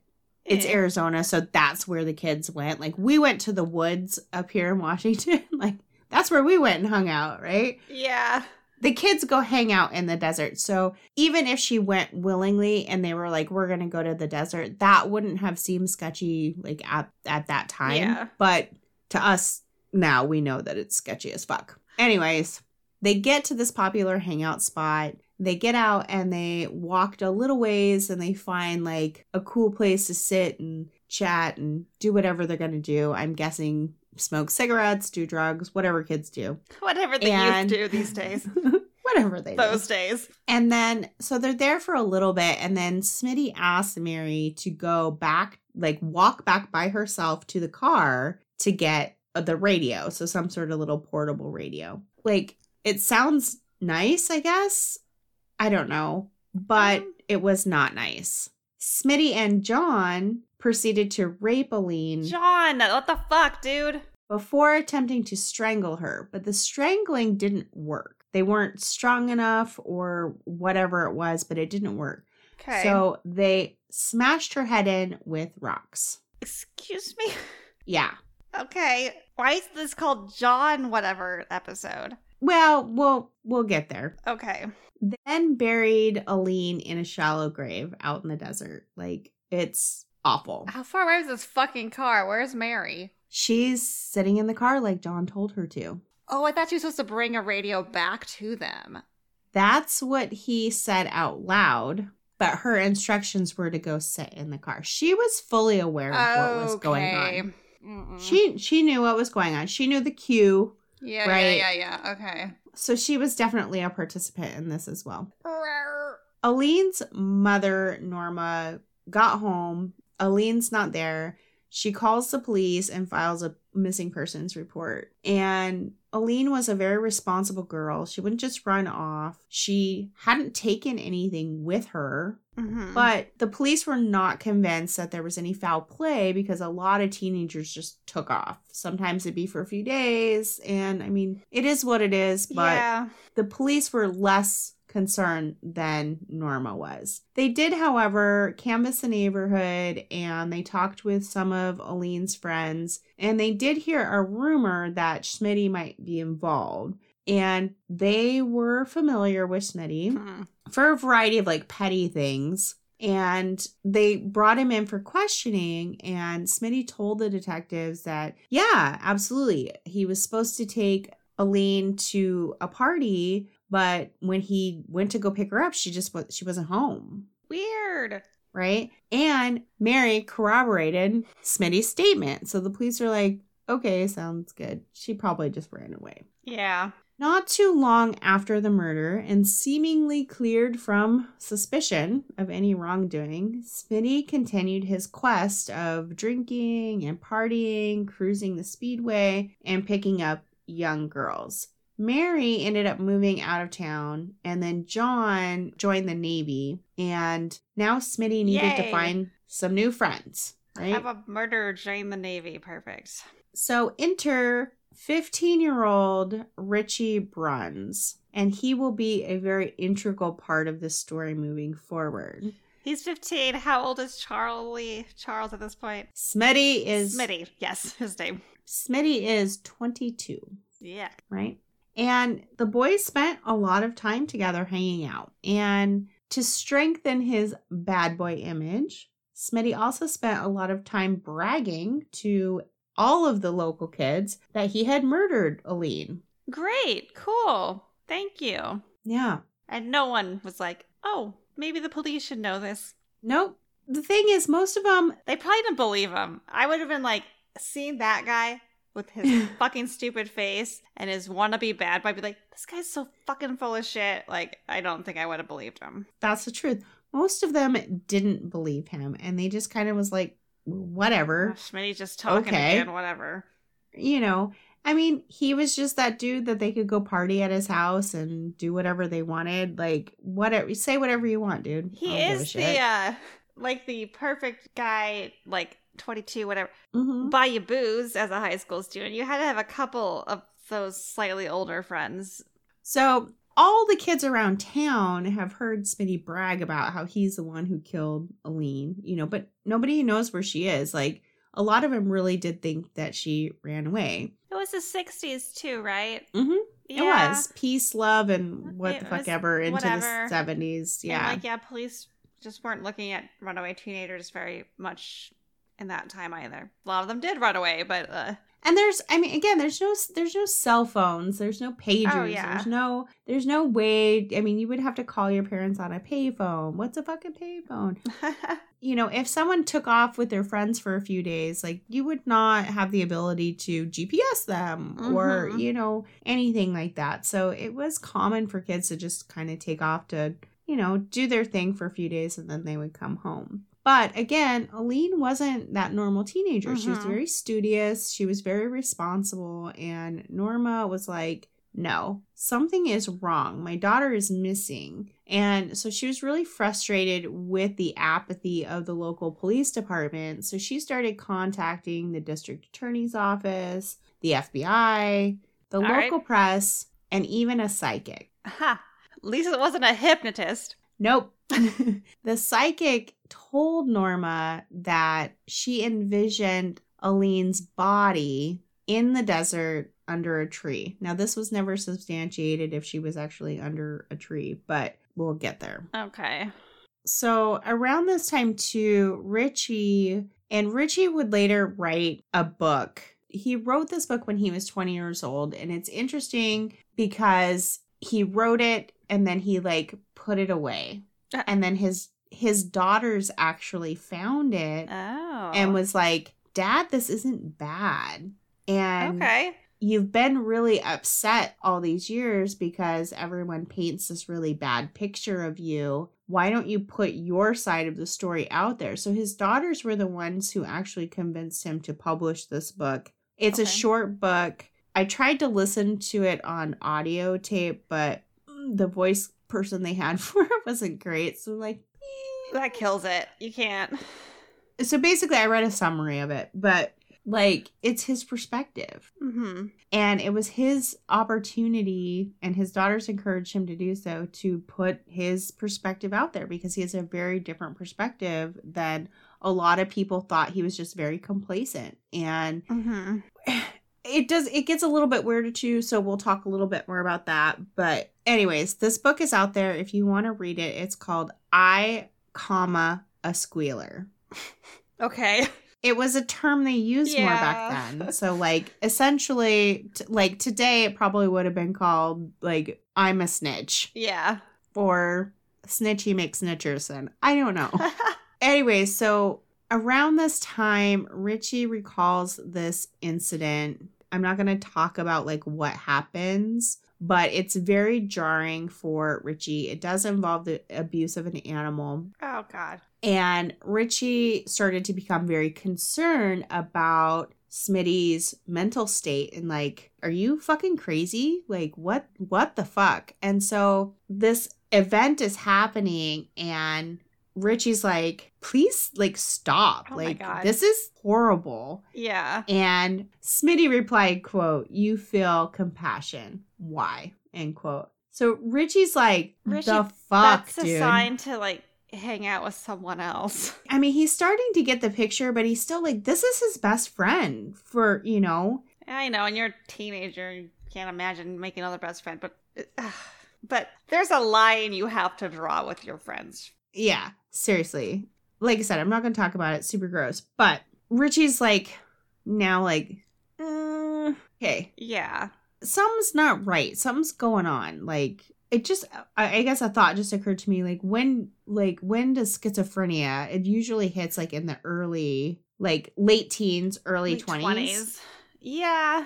it's. Arizona, so that's where the kids went. Like we went to the woods up here in Washington. like that's where we went and hung out, right? Yeah. the kids go hang out in the desert. So even if she went willingly and they were like, we're going to go to the desert, that wouldn't have seemed sketchy like at, at that time. Yeah. But to us now, we know that it's sketchy as fuck. Anyways, they get to this popular hangout spot. They get out and they walked a little ways and they find like a cool place to sit and chat and do whatever they're going to do. I'm guessing smoke cigarettes, do drugs, whatever kids do. Whatever the And- youth do these days. whatever they do. Those days. And then, so they're there for a little bit, and then Smitty asks Mary to go back, like walk back by herself to the car to get uh, the radio. So, some sort of little portable radio. Like, it sounds nice, I guess. I don't know, but Um. it was not nice. Smitty and John proceeded to rape Alleen John, what the fuck, dude? before attempting to strangle her, but the strangling didn't work. They weren't strong enough or whatever it was, but it didn't work. Okay. So they smashed her head in with rocks. excuse me. Yeah. Okay. Why is this called John whatever episode? Well, we'll we'll get there. Okay. Then buried Alleen in a shallow grave out in the desert. Like it's awful. How far away is this fucking car? Where's Mary? She's sitting in the car like John told her to. Oh, I thought she was supposed to bring a radio back to them. That's what he said out loud, but her instructions were to go sit in the car. She was fully aware of what was going on. Mm-mm. She she knew what was going on. She knew the cue, yeah, right. yeah, yeah, yeah. Okay. so she was definitely a participant in this as well. Alleen's mother, Norma, got home. Alleen's not there. She calls the police and files a missing persons report. And Alleen was a very responsible girl. She wouldn't just run off. She hadn't taken anything with her. Mhm. But the police were not convinced that there was any foul play because a lot of teenagers just took off. Sometimes it'd be for a few days. And I mean, it is what it is, but yeah. the police were less concerned than Norma was. They did, however, canvass the neighborhood and they talked with some of Alleen's friends, and they did hear a rumor that Smitty might be involved. And they were familiar with Smitty Mhm. for a variety of like petty things. And they brought him in for questioning, and Smitty told the detectives that, yeah, absolutely. He was supposed to take Alleen to a party, but when he went to go pick her up, she just was she wasn't home, Weird. right? And Mary corroborated Smitty's statement. So the police are like, okay, sounds good. She probably just ran away. Yeah. Not too long after the murder, and seemingly cleared from suspicion of any wrongdoing, Smitty continued his quest of drinking and partying, cruising the speedway, and picking up young girls. Mary ended up moving out of town, and then John joined the Navy, and now Smitty needed to find some new friends, right? Have a murderer join the Navy. Perfect. So enter 15 year old Richie Bruns, and he will be a very integral part of this story moving forward. He's 15. How old is Charlie Charles at this point? Smitty is Smitty. Yes, his name. Smitty is 22, Yeah. right? And the boys spent a lot of time together hanging out. And to strengthen his bad boy image, Smitty also spent a lot of time bragging to all of the local kids that he had murdered Alleen. Great. Cool. Thank you. Yeah. And no one was like, oh, maybe the police should know this. Nope. The thing is, most of them, They probably didn't believe him. I would have been like, seeing that guy with his fucking stupid face and his wannabe bad I'd be like, this guy's so fucking full of shit. Like, I don't think I would have believed him. that's the truth. Most of them didn't believe him, and they just kind of was like, whatever, Schmitty's just talking Okay. again, whatever. you know. I mean, he was just that dude that they could go party at his house and do whatever they wanted. Like, whatever, say whatever you want, dude. He don't give a is the, uh, like the perfect guy, like 22, whatever. Mhm. Buy you booze as a high school student. You had to have a couple of those slightly older friends. So all the kids around town have heard Smitty brag about how he's the one who killed Alleen, you know, but nobody knows where she is. Like a lot of them really did think that she ran away. It was the 60s too, right? Mm-hmm. Yeah. It was peace, love, and what It the fuck ever into whatever. the seventies. And, Yeah, like, yeah, police just weren't looking at runaway teenagers very much in that time either. A lot of them did run away, but uh, and there's, I mean, again, there's no, there's no cell phones, there's no pagers, Oh, yeah. there's no, there's no way. I mean, you would have to call your parents on a payphone. What's a fucking payphone? you know, if someone took off with their friends for a few days, like you would not have the ability to GPS them or, Mhm. you know, anything like that. So it was common for kids to just kind of take off to, you know, do their thing for a few days and then they would come home. But again, Alleen wasn't that normal teenager. She was Mhm. very studious, she was very responsible, and Norma was like, no, something is wrong. My daughter is missing. And so she was really frustrated with the apathy of the local police department. So she started contacting the district attorney's office, the FBI, the All right. local press, and even a psychic. ha, at least it wasn't a hypnotist. Nope. the psychic told Norma that she envisioned Alleen's body in the desert under a tree. Now, this was never substantiated if she was actually under a tree, but we'll get there. Okay. So, around this time, too, Richie and Richie would later write a book. He wrote this book when he was 20 years old, and it's interesting because he wrote it and then he like put it away. Ah. And then his his daughters actually found it Oh. and was like, "Dad, this isn't bad." And okay. you've been really upset all these years because everyone paints this really bad picture of you why don't you put your side of the story out there? So his daughters were the ones who actually convinced him to publish this book. It's a short book. I tried to listen to it on audio tape, but the voice person they had for it wasn't great. So like eh. That kills it. You can't. so basically I read a summary of it, but like it's his perspective. Mm-hmm. And it was his opportunity, and his daughters encouraged him to do so to put his perspective out there because he has a very different perspective than a lot of people thought he was just very complacent. And Mm-hmm. it does, it gets a little bit weirder too. So we'll talk a little bit more about that. But, anyways, this book is out there. If you want to read it, it's called I, comma, a squealer Okay. it was a term they used more back then. So like essentially t- like today it probably would have been called like I'm a snitch Yeah. or snitchy McSnitcherson. I don't know. anyway, so around this time Richie recalls this incident. I'm not going to talk about like what happens, but it's very jarring for Richie. It does involve the abuse of an animal. oh God. And Richie started to become very concerned about Smitty's mental state and like, are you fucking crazy? Like what what the fuck? And so this event is happening and Richie's like, please like stop. Oh like this is horrible. Yeah. And Smitty replied, quote, you feel compassion. Why? End quote. So Richie's like, Richie, the fuck, That's a sign to like hang out with someone else. I mean, he's starting to get the picture, but he's still like, this is his best friend for, you know, I know, and you're a teenager, you can't imagine making another best friend, but uh, but there's a line you have to draw with your friends. yeah, seriously. Like I said, I'm not going to talk about it. Super gross. But Richie's like, now, like, mm, okay, Yeah. something's not right. Something's going on. Like, it just, I, I guess a thought just occurred to me, like, when, like, when does schizophrenia, it usually hits like in the early, like, late teens, early 20s. Yeah.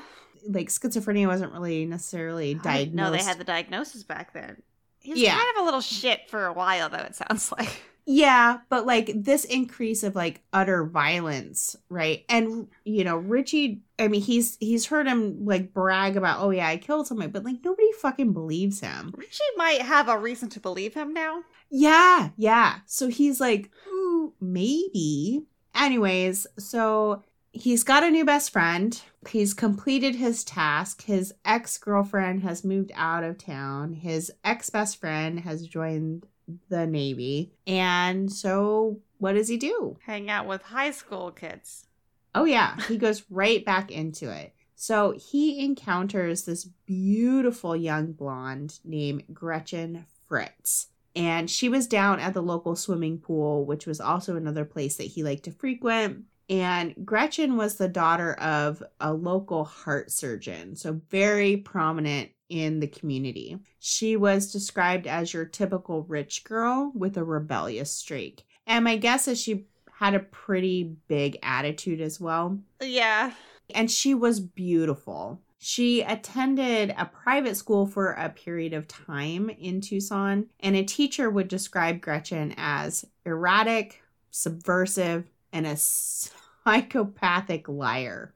Like, schizophrenia wasn't really necessarily diagnosed. No, they had the diagnosis back then. He was Yeah. kind of a little shit for a while, though, it sounds like. Yeah, but like this increase of like utter violence, right? And you know, Richie, I mean, he's he's heard him like brag about, "Oh yeah, I killed somebody," but like nobody fucking believes him. Richie might have a reason to believe him now. Yeah, yeah. So he's like, Ooh, maybe. Anyways, so he's got a new best friend. He's completed his task. His ex girlfriend has moved out of town. His ex best friend has joined the Navy. And so, what does he do? Hang out with high school kids. Oh, yeah, he goes right back into it. So he encounters this beautiful young blonde named Gretchen Fritz. And she was down at the local swimming pool, which was also another place that he liked to frequent. And Gretchen was the daughter of a local heart surgeon, so very prominent in the community. She was described as your typical rich girl with a rebellious streak. And my guess is she had a pretty big attitude as well. Yeah. And she was beautiful. She attended a private school for a period of time in Tucson, and a teacher would describe Gretchen as erratic, subversive, and a psychopathic liar.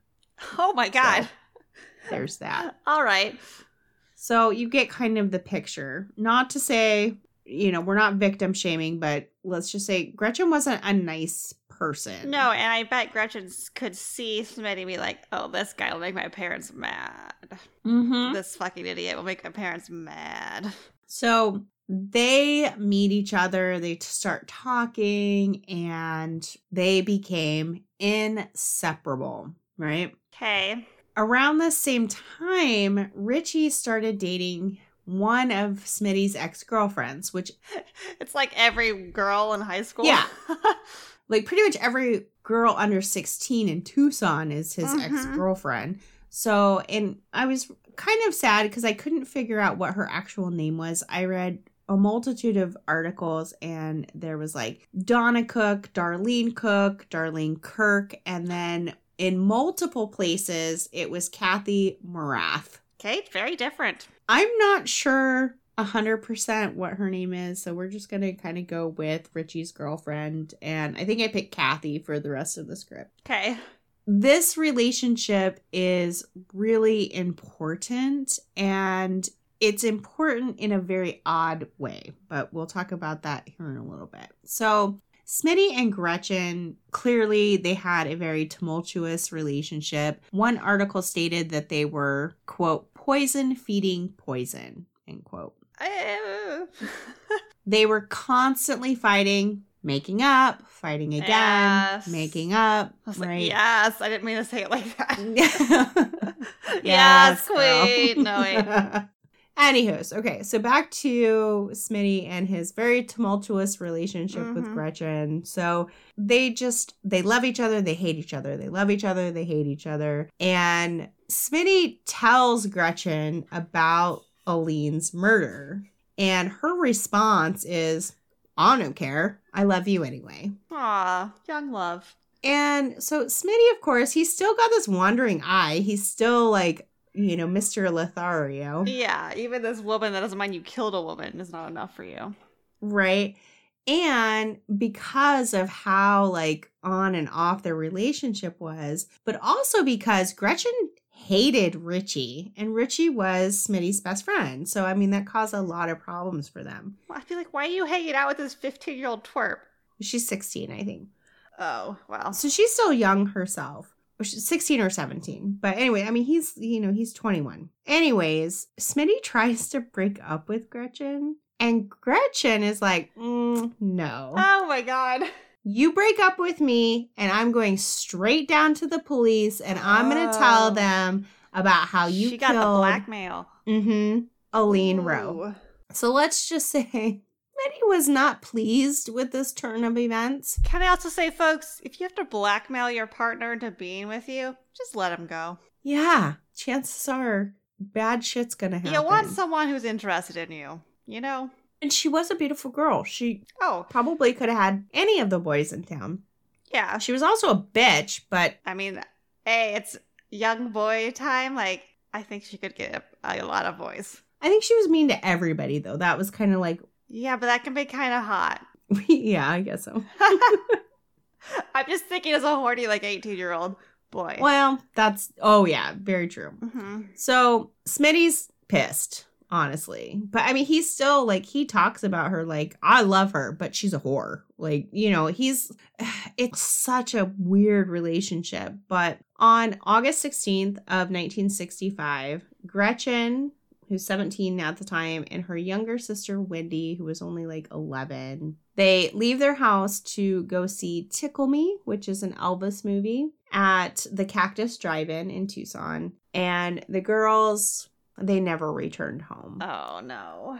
Oh my God. There's that. All right. So you get kind of the picture. Not to say, you know, we're not victim shaming, but let's just say Gretchen wasn't a nice person. No, and I bet Gretchen could see Smitty be like, oh, this guy will make my parents mad. Mm-hmm. This fucking idiot will make my parents mad. So they meet each other, they start talking, and they became inseparable, right? Okay. Around the same time, Richie started dating one of Smitty's ex girlfriends, which, It's like every girl in high school. Yeah. like, pretty much every girl under 16 in Tucson is his Mhm. ex girlfriend. So, and I was kind of sad because I couldn't figure out what her actual name was. I read a multitude of articles and there was like Donna Cook, Darlene Cook, Darlene Kirk, and then in multiple places it was Kathy Morath. okay, very different. I'm not sure 100% what her name is. So we're just going to kind of go with Richie's girlfriend. And I think I picked Kathy for the rest of the script. Okay. This relationship is really important and it's important in a very odd way, but we'll talk about that here in a little bit. So, Smitty and Gretchen clearly they had a very tumultuous relationship. One article stated that they were quote poison feeding poison end quote. Uh, They were constantly fighting, making up, fighting again, Yes. making up, I was like, yes, I didn't mean to say it like that. yes, Yes, queen. No, wait. Anywho's, okay, so back to Smitty and his very tumultuous relationship with Mhm. Gretchen. So they just they love each other, they hate each other, they love each other, they hate each other. And Smitty tells Gretchen about Alleen's murder, and her response is, I don't care. I love you anyway. Ah, young love. And so Smitty, of course, he's still got this wandering eye. He's still like, you know, Mr. Lothario, Yeah, even this woman that doesn't mind you killed a woman is not enough for you. right? And because of how like on and off their relationship was, but also because Gretchen hated Richie and Richie was Smitty's best friend. So I mean that caused a lot of problems for them. Well, I feel like, why are you hanging out with this 15 year old twerp? She's 16, I think. Oh, well. So she's still young herself. Or she's 16 or 17. But anyway, I mean, he's, you know, he's 21. Anyways, Smitty tries to break up with Gretchen. And Gretchen is like, "Mm, no. Oh my god. You break up with me, and I'm going straight down to the police, and I'm going to tell Oh. them about how you she got the blackmail. hmm Alleen Rowe. So let's just say Smitty was not pleased with this turn of events. Can I also say, folks, if you have to blackmail your partner into being with you, just let him go. Yeah, chances are bad shit's gonna happen. You want someone who's interested in you, you know? and she was a beautiful girl. She Oh, probably could have had any of the boys in town. yeah. She was also a bitch, but I mean, hey, it's young boy time. Like, I think she could get a, a lot of boys. I think she was mean to everybody though. That was kind of like, Yeah, but that can be kind of hot. yeah, I guess so. I'm just thinking as a horny, like 18 year old boy. Well, that's oh yeah, very true. hmm So Smitty's pissed, honestly. But I mean, he's still like he talks about her like I love her, but she's a whore. Like you know, he's it's such a weird relationship. But on August sixteenth of nineteen sixty five, Gretchen, who's seventeen at the time, and her younger sister Wendy, who was only like eleven, they leave their house to go see Tickle Me, which is an Elvis movie, at the Cactus Drive-In in Tucson. And the girls, they never returned home. Oh, no.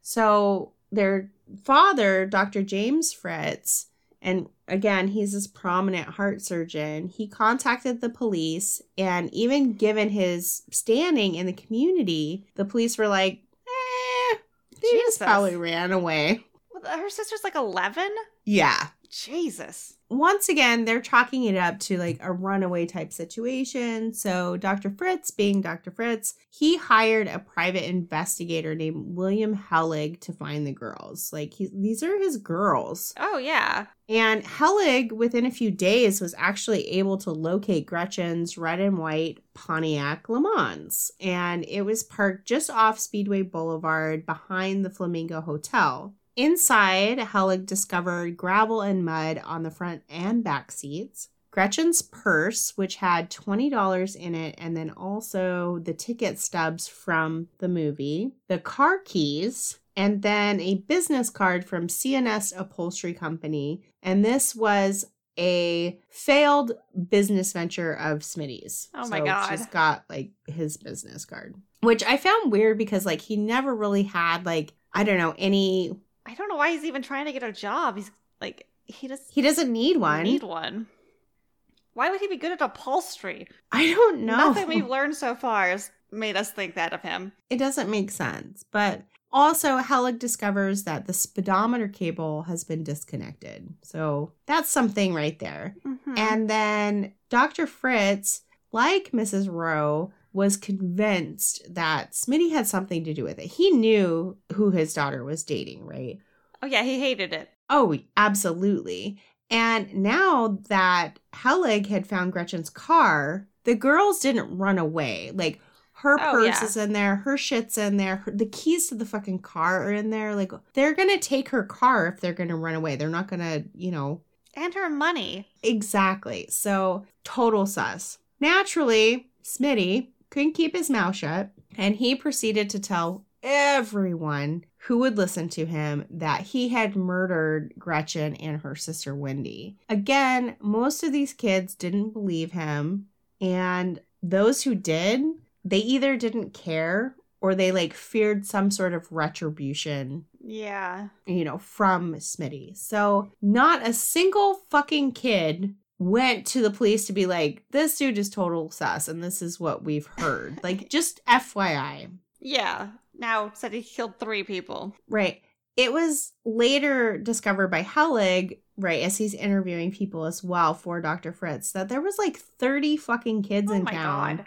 So their father, Dr. James Fritz, and again, he's this prominent heart surgeon. He contacted the police, and even given his standing in the community, the police were like, eh, they just probably ran away. Well, Her sister's like 11? Yeah. Jesus. once again, they're chalking it up to like a runaway type situation. So, Dr. Fritz, being Dr. Fritz, he hired a private investigator named William Hellig to find the girls. Like, he, these are his girls. Oh, yeah. And Hellig, within a few days, was actually able to locate Gretchen's red and white Pontiac Le Mans. And it was parked just off Speedway Boulevard behind the Flamingo Hotel. Inside, Hellig discovered gravel and mud on the front and back seats. Gretchen's purse, which had $20 in it, and then also the ticket stubs from the movie, the car keys, and then a business card from CNS Upholstery Company. And this was a failed business venture of Smitty's. Oh my So God. She's got like his business card, which I found weird because like he never really had like, I don't know, any, I don't know why he's even trying to get a job. He's like, he just he doesn't need one. need one. Why would he be good at upholstery? I don't know. Nothing we've learned so far has made us think that of him. it doesn't make sense. But also, Hellig discovers that the speedometer cable has been disconnected. So that's something right there. Mhm. And then Dr. Fritz, like Mrs. Rowe, was convinced that Smitty had something to do with it. He knew who his daughter was dating, right? Oh yeah, he hated it. Oh, absolutely. And now that Helig had found Gretchen's car, the girls didn't run away. Like her Oh, purse yeah. is in there, her shit's in there, her, the keys to the fucking car are in there. Like they're gonna take her car if they're gonna run away. They're not gonna, you know, And her money. Exactly. So total sus. Naturally, Smitty couldn't keep his mouth shut, and he proceeded to tell everyone who would listen to him that he had murdered Gretchen and her sister Wendy. Again, most of these kids didn't believe him, and those who did, they either didn't care or they like feared some sort of retribution Yeah. you know, from Smitty. So not a single fucking kid went to the police to be like, this dude is total sus and this is what we've heard. like, just FYI. Yeah. Now said he killed three people. Right. It was later discovered by Helig, right, as he's interviewing people as well for Dr. Fritz, that there was like 30 fucking kids oh in town god.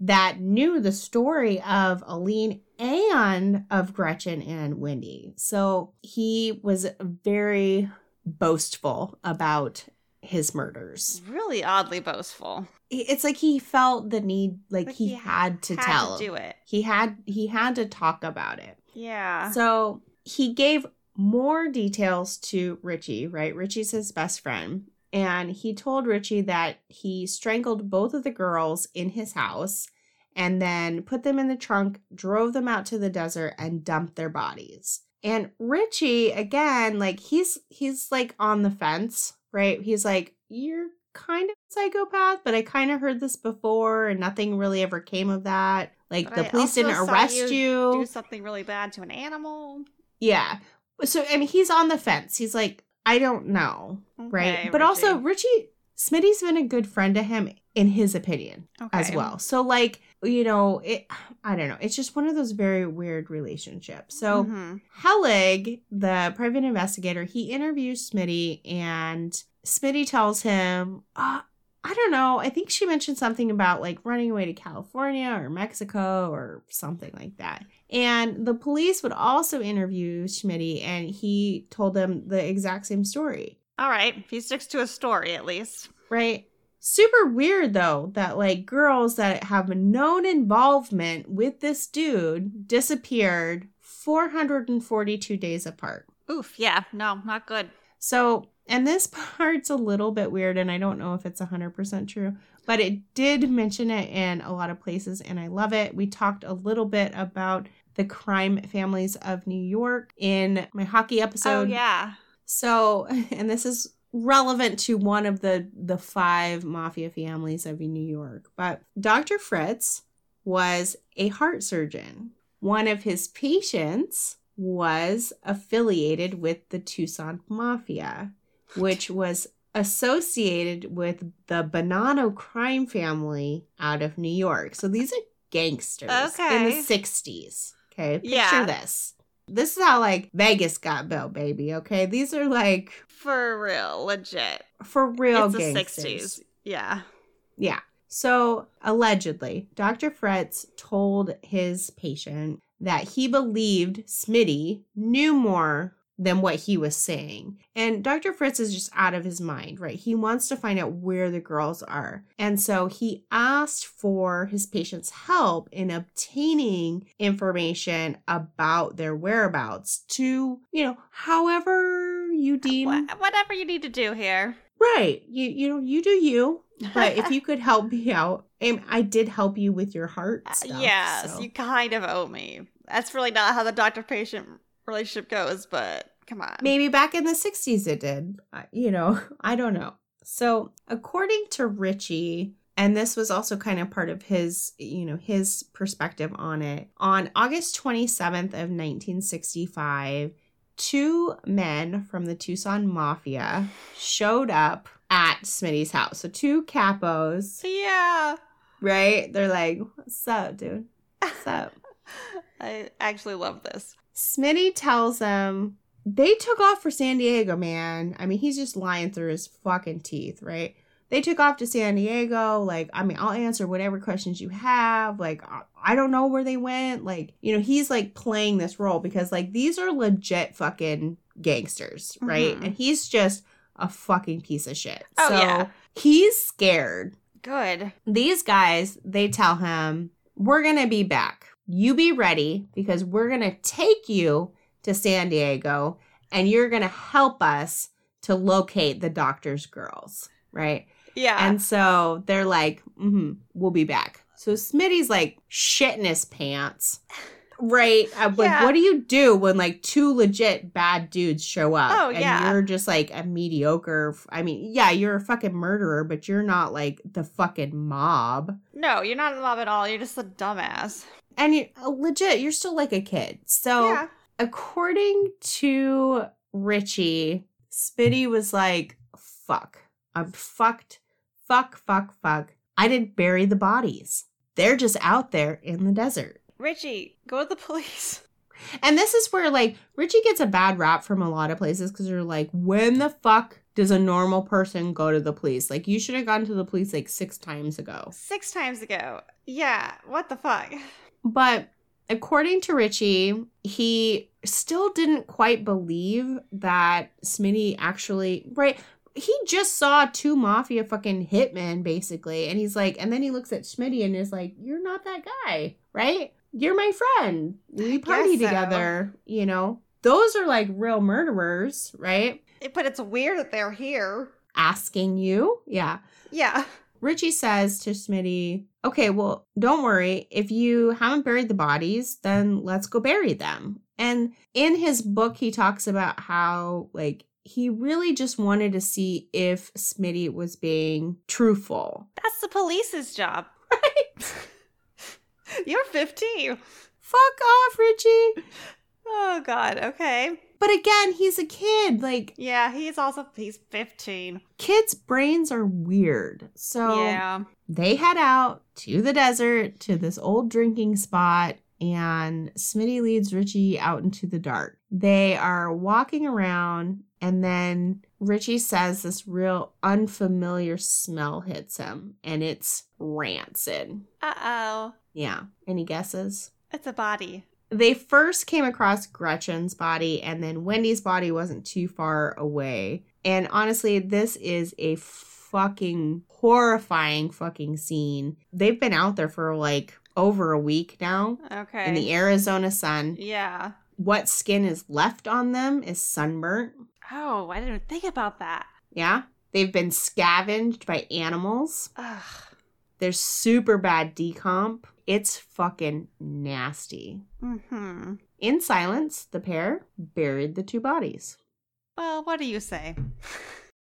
that knew the story of Alleen and of Gretchen and Wendy. So he was very boastful about his murders. Really oddly boastful. It's like he felt the need like, Like he, he had to Had tell. to do it. He had he had to talk about it. Yeah. So he gave more details to Richie, right? Richie's his best friend. And he told Richie that he strangled both of the girls in his house and then put them in the trunk, drove them out to the desert, and dumped their bodies. And Richie, again, like he's he's like on the fence, right? He's like, You're kind of a psychopath, but I kind of heard this before and nothing really ever came of that. Like But the I police didn't arrest you you. do something really bad to an animal. Yeah. So I mean he's on the fence. He's like, I don't know. Right. Okay, but also Richie. Richie Smitty's been a good friend to him in his opinion as well. So like, you know, it I don't know. It's just one of those very weird relationships. So Mhm. Helig, the private investigator, he interviews Smitty and Smitty tells him, uh, I don't know, I think she mentioned something about like running away to California or Mexico or something like that. And the police would also interview Smitty and he told them the exact same story, All right. He sticks to a story at least. right? Super weird though that like girls that have known involvement with this dude disappeared 442 days apart. Oof. Yeah. No, not good. So, and this part's a little bit weird, and I don't know if it's 100% true, but it did mention it in a lot of places, and I love it. We talked a little bit about the crime families of New York in my hockey episode. oh yeah. So, and this is relevant to one of the the five mafia families of New York. But Dr. Fritz was a heart surgeon. One of his patients was affiliated with the Tucson Mafia, which was associated with the Bonanno crime family out of New York. So these are gangsters in the 60s. Okay, picture Yeah. this. This is how like Vegas got built, baby. Okay, these are like For real. Legit. for real it's the gangsters. 60s. Yeah. Yeah. So allegedly, Dr. Fritz told his patient that he believed Smitty knew more than what he was saying. And Dr. Fritz is just out of his mind, right? He wants to find out where the girls are. And so he asked for his patient's help in obtaining information about their whereabouts to, you know, however you deem Wha- whatever you need to do here. right. You you know, you do you. But if you could help me out, and I did help you with your heart Uh, stuff. yes, so. you kind of owe me. That's really not how the doctor patient relationship goes, but come on. maybe back in the 60s it did. You know, I don't know. So, according to Richie, and this was also kind of part of his, you know, his perspective on it. On August 27th of 1965, two men from the Tucson Mafia showed up at Smitty's house. So two capos, Yeah. right? They're like, "What's up, dude? What's up?" I actually love this. Smitty tells them they took off for San Diego, man. I mean, he's just lying through his fucking teeth, right? they took off to San Diego. Like, I mean, I'll answer whatever questions you have. Like, I- don't know where they went. Like, you know, he's like playing this role because like these are legit fucking gangsters, right? Mhm. And he's just a fucking piece of shit. Oh, so yeah. he's scared. Good. These guys, they tell him, We're gonna be back. You be ready because we're gonna take you to San Diego and you're gonna help us to locate the doctor's girls, right? Yeah. And so they're like, mm-hmm, we'll be back. So Smitty's like shitting his pants. Right. Uh, But Yeah. what do you do when like two legit bad dudes show up? Oh, and yeah. you're just like a mediocre. I mean, yeah, you're a fucking murderer, but you're not like the fucking mob. no, you're not in love at all. You're just a dumbass. And you uh, legit, you're still like a kid. So yeah. according to Richie, Smitty was like, fuck. I'm fucked. Fuck, fuck, fuck. I didn't bury the bodies. They're just out there in the desert. Richie, go to the police. And this is where, like, Richie gets a bad rap from a lot of places because they're like, when the fuck does a normal person go to the police? Like, you should have gone to the police like six times ago. Six times ago. Yeah. What the fuck? But according to Richie, he still didn't quite believe that Smitty actually right. He just saw two mafia fucking hitmen basically, and he's like, and then he looks at Smitty and is like, "You're not that guy, right? You're my friend. We party so. together. You know, those are like real murderers, right? But it's weird that they're here. Asking you, yeah." Yeah. Richie says to Smitty, okay, well, don't worry. If you haven't buried the bodies, then let's go bury them. And in his book, he talks about how, like, he really just wanted to see if Smitty was being truthful. That's the police's job. Right? You're 15. Fuck off, Richie. Oh, God. Okay. But again, he's a kid. Like, Yeah, he's also, he's 15. kids' brains are weird. So Yeah. they head out to the desert to this old drinking spot and Smitty leads Richie out into the dark. They are walking around and then Richie says this real unfamiliar smell hits him and it's rancid. Uh oh. Yeah. Any guesses? It's a body. They first came across Gretchen's body and then Wendy's body wasn't too far away. And honestly, this is a fucking horrifying fucking scene. They've been out there for like over a week now Okay. in the Arizona sun. yeah. What skin is left on them is sunburnt. Oh, I didn't think about that. Yeah. They've been scavenged by animals. Ugh. There's super bad decomp. It's fucking nasty. Hmm. In silence, the pair buried the two bodies. Well, what do you say?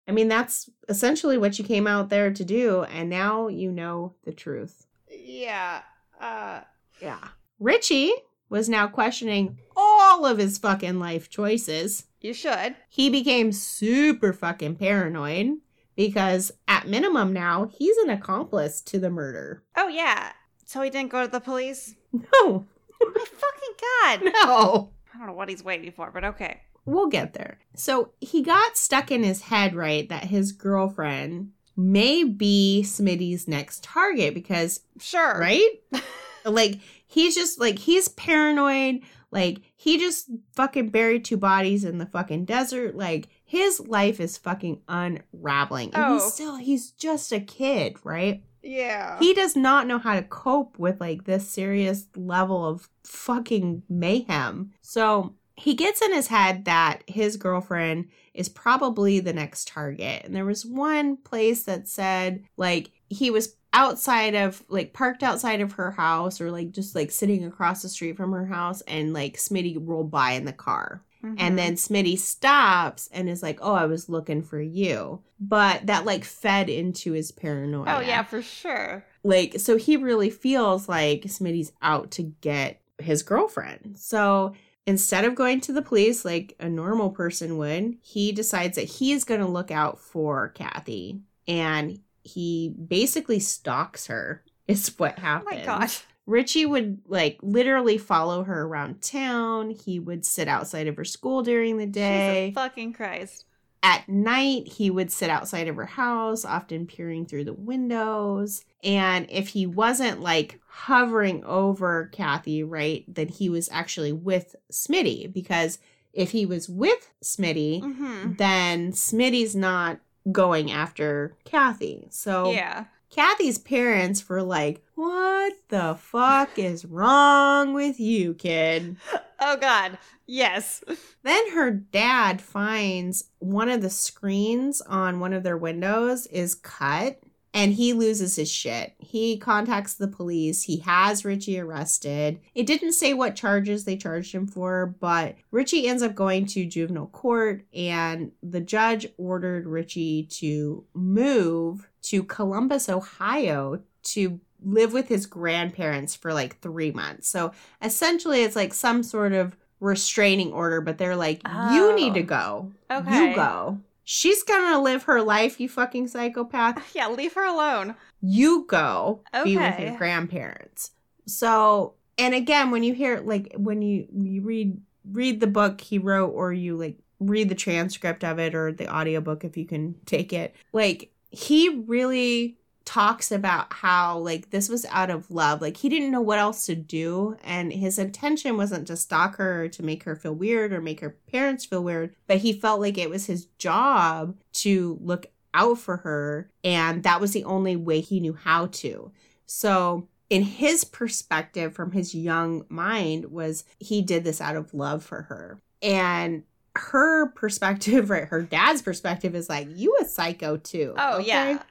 I mean, that's essentially what you came out there to do, and now you know the truth. Yeah. Uh. Yeah. Richie was now questioning all of his fucking life choices. You should. He became super fucking paranoid because, at minimum, now he's an accomplice to the murder. Oh yeah. So he didn't go to the police. No, oh My fucking god. no. I don't know what he's waiting for, but okay. We'll get there. So he got stuck in his head, right, that his girlfriend may be Smitty's next target because Sure. right? like he's just like he's paranoid. Like he just fucking buried two bodies in the fucking desert. Like his life is fucking unraveling. And Oh. he's still he's just a kid, right? Yeah. He does not know how to cope with like this serious level of fucking mayhem. So he gets in his head that his girlfriend is probably the next target. And there was one place that said like he was outside of like parked outside of her house or like just like sitting across the street from her house and like Smitty rolled by in the car. Mhm. And then Smitty stops and is like, "Oh, I was looking for you." But that like fed into his paranoia. Oh yeah, for sure. Like so he really feels like Smitty's out to get his girlfriend. So instead of going to the police like a normal person would, he decides that he's going to look out for Kathy and he basically stalks her. Is what Oh my gosh. Richie would like literally follow her around town. He would sit outside of her school during the day. Jesus fucking Christ. At night, he would sit outside of her house, often peering through the windows. And if he wasn't like hovering over Kathy, right, then he was actually with Smitty because if he was with Smitty, Mm-hmm. then Smitty's not going after Kathy. So Yeah. Kathy's parents were like, What the fuck is wrong with you, kid? Oh God. Yes. Then her dad finds one of the screens on one of their windows is cut and he loses his shit. He contacts the police. He has Richie arrested. It didn't say what charges they charged him for, but Richie ends up going to juvenile court and the judge ordered Richie to move to Columbus, Ohio to live with his grandparents for like 3 months. So essentially it's like some sort of restraining order, but they're like, you Oh. need to oh. go. Okay. You go. She's gonna live her life, you fucking psychopath. Yeah. Leave her alone. You go be with your grandparents. So, and again, when you hear like when you you read read the book he wrote, or you like read the transcript of it or the audiobook if you can take it, like he really talks about how like this was out of love like he didn't know what else to do and his intention wasn't to stalk her or to make her feel weird or make her parents feel weird but he felt like it was his job to look out for her and that was the only way he knew how to so in his perspective from his young mind was he did this out of love for her and her perspective right her dad's perspective is like you a psycho too Oh okay? yeah.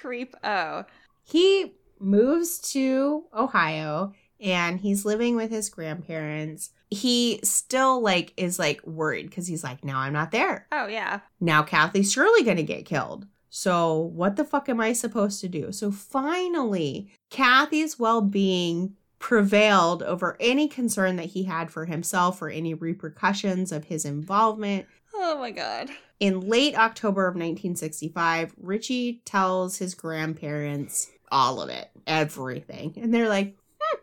Creep. Oh. he moves to Ohio and he's living with his grandparents. He still like is like worried because he's like, now I'm not there. Oh yeah. Now Kathy's surely gonna get killed. So what the fuck am I supposed to do? So finally, Kathy's well-being prevailed over any concern that he had for himself or any repercussions of his involvement. Oh my God. In late October of 1965, Richie tells his grandparents all of it, everything. And they're like, hmm,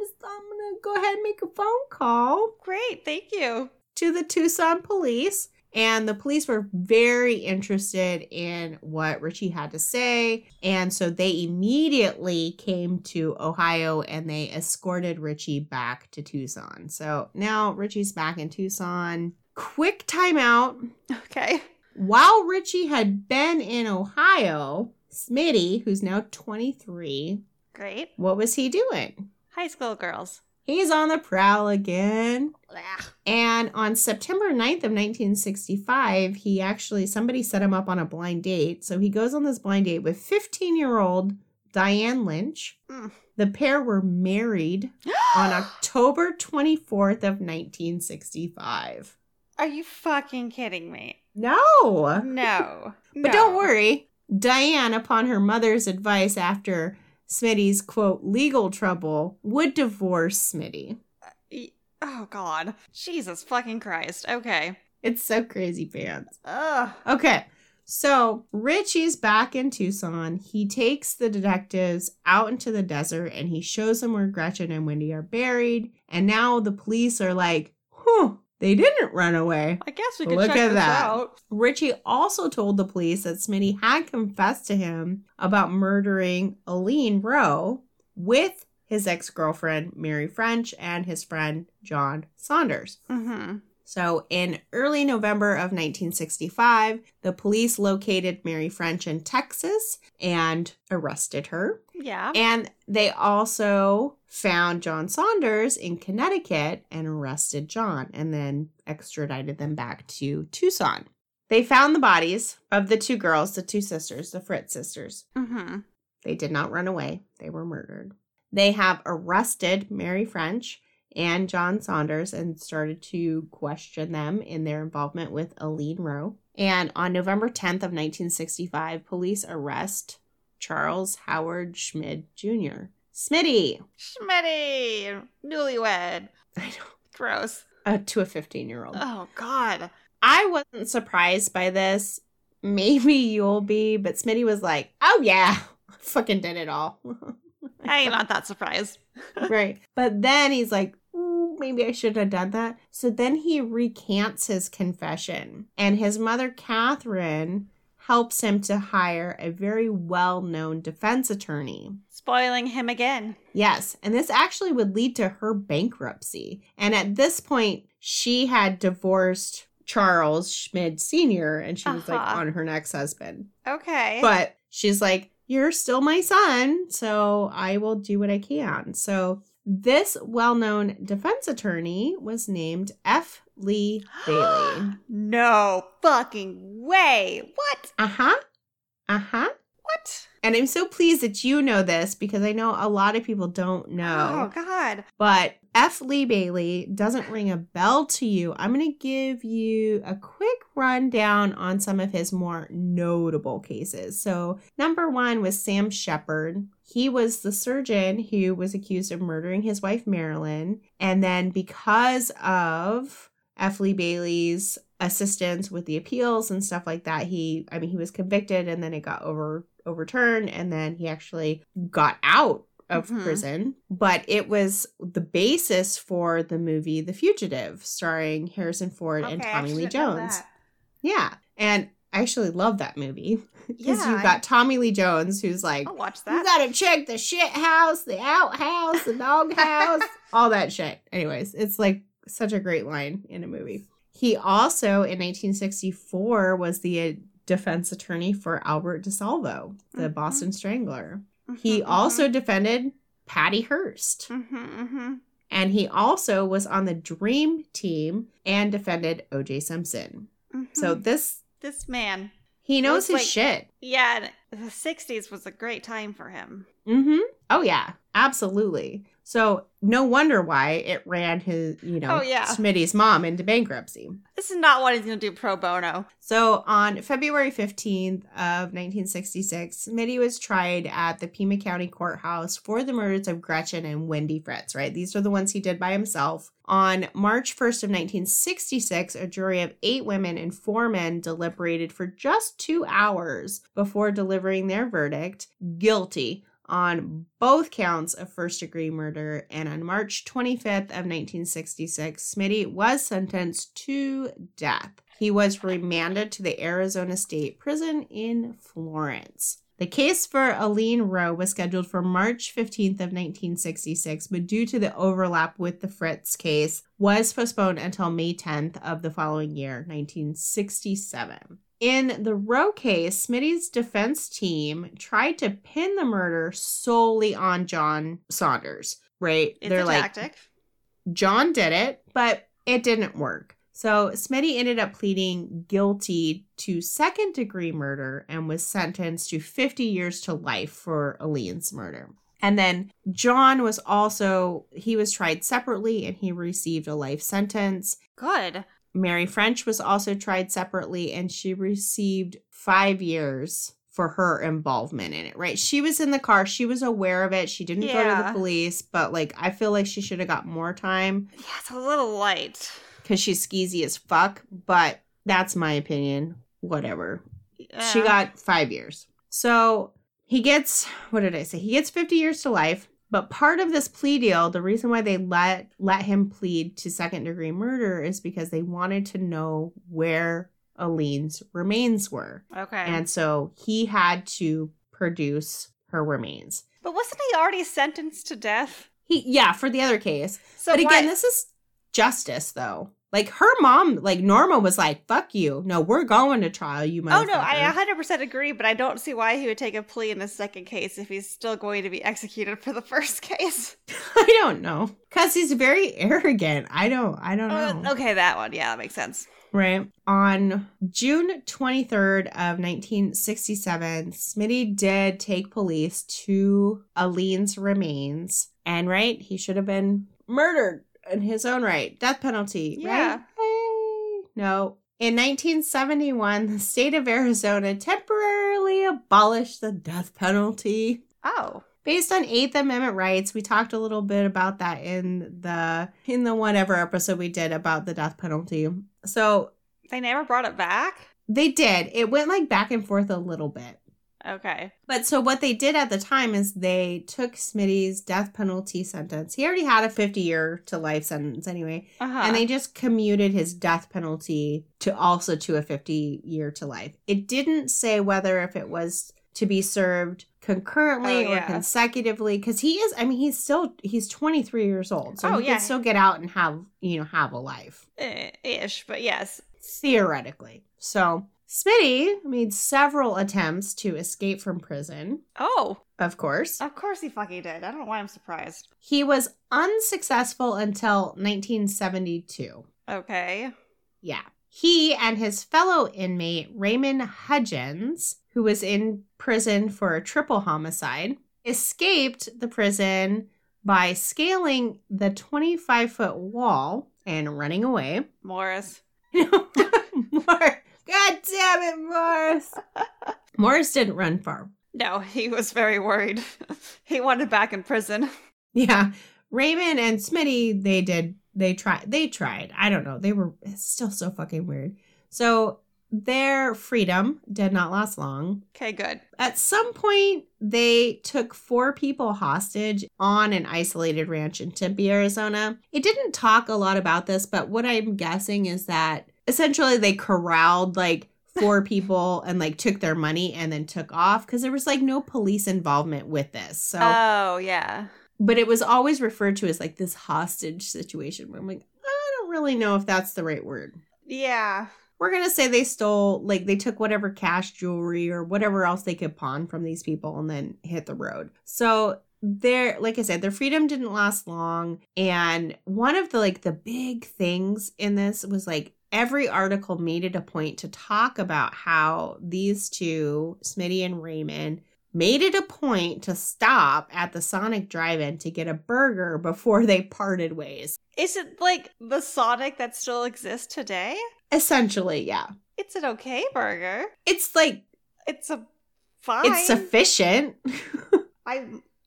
just, I'm going to go ahead and make a phone call Great. Thank you. to the Tucson police. And the police were very interested in what Richie had to say. And so they immediately came to Ohio and they escorted Richie back to Tucson. So now Richie's back in Tucson. Quick timeout. Okay. While Richie had been in Ohio, Smitty, who's now 23, Great. what was he doing? High school girls. He's on the prowl again. Ugh. And on September 9th of 1965, he actually, somebody set him up on a blind date. So he goes on this blind date with 15 year old Diane Lynch. Mm. The pair were married on October 24th of 1965. Are you fucking kidding me? No. No. But don't worry, Diane, upon her mother's advice after Smitty's quote legal trouble, would divorce Smitty. Uh, oh God. Jesus fucking Christ. Okay. It's so crazy, pants. Ugh. Okay, so Richie's back in Tucson. He takes the detectives out into the desert and he shows them where Gretchen and Wendy are buried. And now the police are like, huh, they didn't run away. I guess we could Look check at this that. out. Richie also told the police that Smitty had confessed to him about murdering Alleen Rowe with his ex girlfriend, Mary French, and his friend, John Saunders. Mm-hmm. So, in early November of 1965, the police located Mary French in Texas and arrested her. Yeah. And they also found John Saunders in Connecticut and arrested John and then extradited them back to Tucson. They found the bodies of the two girls, the two sisters, the Fritz sisters. Mm-hmm. They did not run away, they were murdered. They have arrested Mary French and John Saunders and started to question them in their involvement with Alleen Rowe. And on November 10th of 1965, police arrest Charles Howard Schmid Jr. Smitty, Schmitty. Newlywed. I know, Gross. uh, to a 15 year old. Oh God. I wasn't surprised by this. Maybe you'll be, but Smitty was like, oh yeah, fucking did it all. I am not that surprised. right. But then he's like, "Mm, maybe I should have done that. So then he recants his confession, and his mother, Catherine, helps him to hire a very well known defense attorney. Spoiling him again. Yes, and this actually would lead to her bankruptcy. And at this point, she had divorced Charles Schmid Sr., and she was like Uh-huh. on her next husband. Okay. But she's like, You're still my son, so I will do what I can. So this well known defense attorney was named F. Lee Bailey. no fucking way. What? Uh huh. Uh huh. What? And I'm so pleased that you know this because I know a lot of people don't know. Oh God. But F. Lee Bailey doesn't ring a bell to you. I'm going to give you a quick rundown on some of his more notable cases. So, number one was Sam Sheppard. He was the surgeon who was accused of murdering his wife, Marilyn. And then, because of F. Lee Bailey's assistance with the appeals and stuff like that, he, I mean, he was convicted and then it got over overturned and then he actually got out of Mhm. prison, but it was the basis for the movie The Fugitive, starring Harrison Ford and Okay, I Tommy Lee actually didn't know Jones. Yeah. And I actually love that movie because Yeah, you've I- got Tommy Lee Jones who's like, I'll watch you that. gotta check the shit house, the outhouse, the dog house, all that shit. Anyways, it's like such a great line in a movie. He also, in 1964, was the defense attorney for Albert DeSalvo, the Mhm. Boston Strangler. He Mhm, also defended Patty Hearst. mhm, mhm. And he also was on the Dream team and defended OJ Simpson. So this, this man, he knows his like- shit. yeah, the '60s was a great time for him. Mm-hmm. Oh yeah, absolutely. So no wonder why it ran his, you know, Oh, yeah. Smitty's mom into bankruptcy. This is not what he's gonna do pro bono. So on February 15th of 1966, Smitty was tried at the Pima County Courthouse for the murders of Gretchen and Wendy Fritz, right? These are the ones he did by himself. On March 1st of 1966, a jury of eight women and four men deliberated for just two hours before delivering their verdict, guilty on both counts of first degree murder. And on March 25th of 1966, Smitty was sentenced to death. He was remanded to the Arizona State Prison in Florence. The case for Alleen Rowe was scheduled for March 15th of 1966, but due to the overlap with the Fritz case, was postponed until May 10th of the following year, 1967. In the Rowe case, Smitty's defense team tried to pin the murder solely on John Saunders, right? It's a like, tactic. John did it, but it didn't work. So Smitty ended up pleading guilty to second degree murder and was sentenced to 50 years to life for Alleen's murder. And then John was also, he was tried separately and he received a life sentence. Good. Mary French was also tried separately and she received five years for her involvement in it, right? She was in the car, she was aware of it, she didn't go to the police, but like I feel like she should have got more time Yeah, it's a little light. because she's skeezy as fuck, but that's my opinion. Whatever. She got five years. So he gets, what did I say? He gets 50 years to life. But part of this plea deal, the reason why they let let him plead to second degree murder is because they wanted to know where Alleen's remains were. okay. And so he had to produce her remains. but wasn't he already sentenced to death? He yeah, for the other case. So but again, this is justice though. Like her mom, like Norma was like, "Fuck you! No, we're going to trial, you motherfucker. Oh no, I 100% agree, but I don't see why he would take a plea in the second case if he's still going to be executed for the first case. I don't know, cause he's very arrogant. I don't, I don't know. Uh, okay, that one. Yeah, that makes sense. Right on June twenty third of nineteen sixty seven, Smitty did take police to Alleen's remains, and right, he should have been murdered in his own right, death penalty. Yeah. Right? Hey. No. In 1971, the state of Arizona temporarily abolished the death penalty. Oh. Based on Eighth Amendment rights, we talked a little bit about that in the in the whatever episode we did about the death penalty. So They never brought it back? they did. It went like back and forth a little bit. Okay. But so what they did at the time is they took Smitty's death penalty sentence. He already had a 50 year to life sentence anyway. Uh-huh. And they just commuted his death penalty to also to a 50 year to life. It didn't say whether if it was to be served concurrently Oh, or consecutively because he is i mean he's still he's 23 years old so Oh, he yeah. can still get out and have you know have a life Eh, ish, but yes. theoretically so smitty made several attempts to escape from prison Oh, of course of course he fucking did. I don't know why I'm surprised. he was unsuccessful until 1972 Okay. Yeah. He and his fellow inmate, Raymond Hudgens, who was in prison for a triple homicide, escaped the prison by scaling the 25 foot wall and running away. Morris. Mor- God damn it, Morris. Morris didn't run far. No, he was very worried. he wanted back in prison. Yeah. Raymond and Smitty, they did, they tried, they tried. I don't know. They were still so fucking weird. So their freedom did not last long. Okay, good. At some point, they took four people hostage on an isolated ranch in Tempe, Arizona. It didn't talk a lot about this, but what I'm guessing is that essentially they corralled like four people and like took their money and then took off because there was like no police involvement with this. So, Oh, yeah. but it was always referred to as like this hostage situation where I'm like, I don't really know if that's the right word Yeah. we're gonna say they stole like they took whatever cash jewelry or whatever else they could pawn from these people and then hit the road so their like i said their freedom didn't last long and one of the like the big things in this was like every article made it a point to talk about how these two smitty and raymond made it a point to stop at the sonic drive-in to get a burger before they parted ways Is it like the Sonic that still exists today? essentially yeah It's an okay burger. it's like It's a fine. it's sufficient. I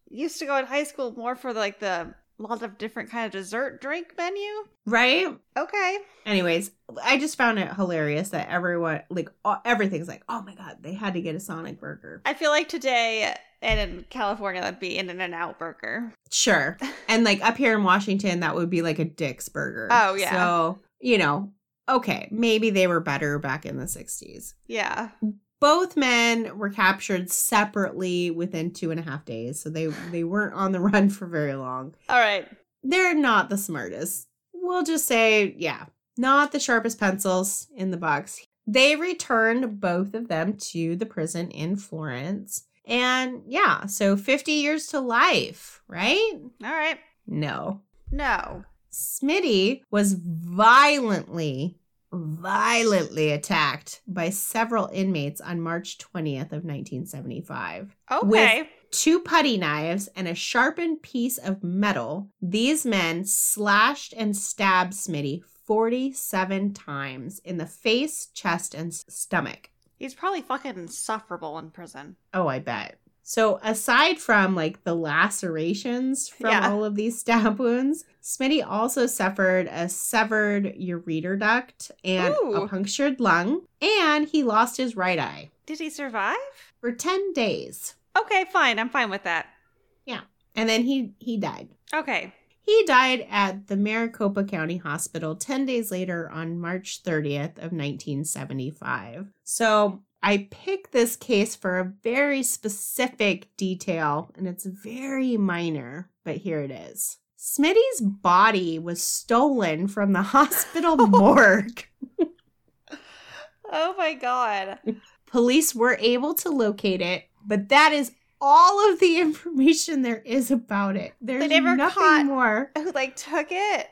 used to go in high school more for like the lot of different kind of dessert drink menu. right? Okay. Anyways, I just found it hilarious that everyone, like, all, everything's like, oh my God, they had to get a Sonic burger. I feel like today and in California that'd be in and out burger. Sure. And like up here in Washington, that would be like a Dick's burger. Oh, yeah. So, you know, okay, maybe they were better back in the 60s. Yeah. Both men were captured separately within two and a half days. So they, they weren't on the run for very long. All right. they're not the smartest. We'll just say, yeah, not the sharpest pencils in the box. They returned both of them to the prison in Florence. And yeah, so 50 years to life, right? All right. No. No. Smitty was violently, violently attacked by several inmates on March 20th of 1975 Okay. two putty knives and a sharpened piece of metal, these men slashed and stabbed Smitty 47 times in the face, chest, and stomach. He's probably fucking insufferable in prison. Oh, I bet. So, aside from like the lacerations from Yeah. all of these stab wounds, Smitty also suffered a severed ureter duct and Ooh. a punctured lung, and he lost his right eye Did he survive? for 10 days. Okay, fine. I'm fine with that. Yeah. And then he he died. Okay. He died at the Maricopa County Hospital 10 days later on March 30th of 1975. So, I picked this case for a very specific detail and it's very minor, but here it is. Smitty's body was stolen from the hospital oh morgue. Oh my god. Police were able to locate it, but that is all of the information there is about it. There's never nothing caught- more. Who like took it?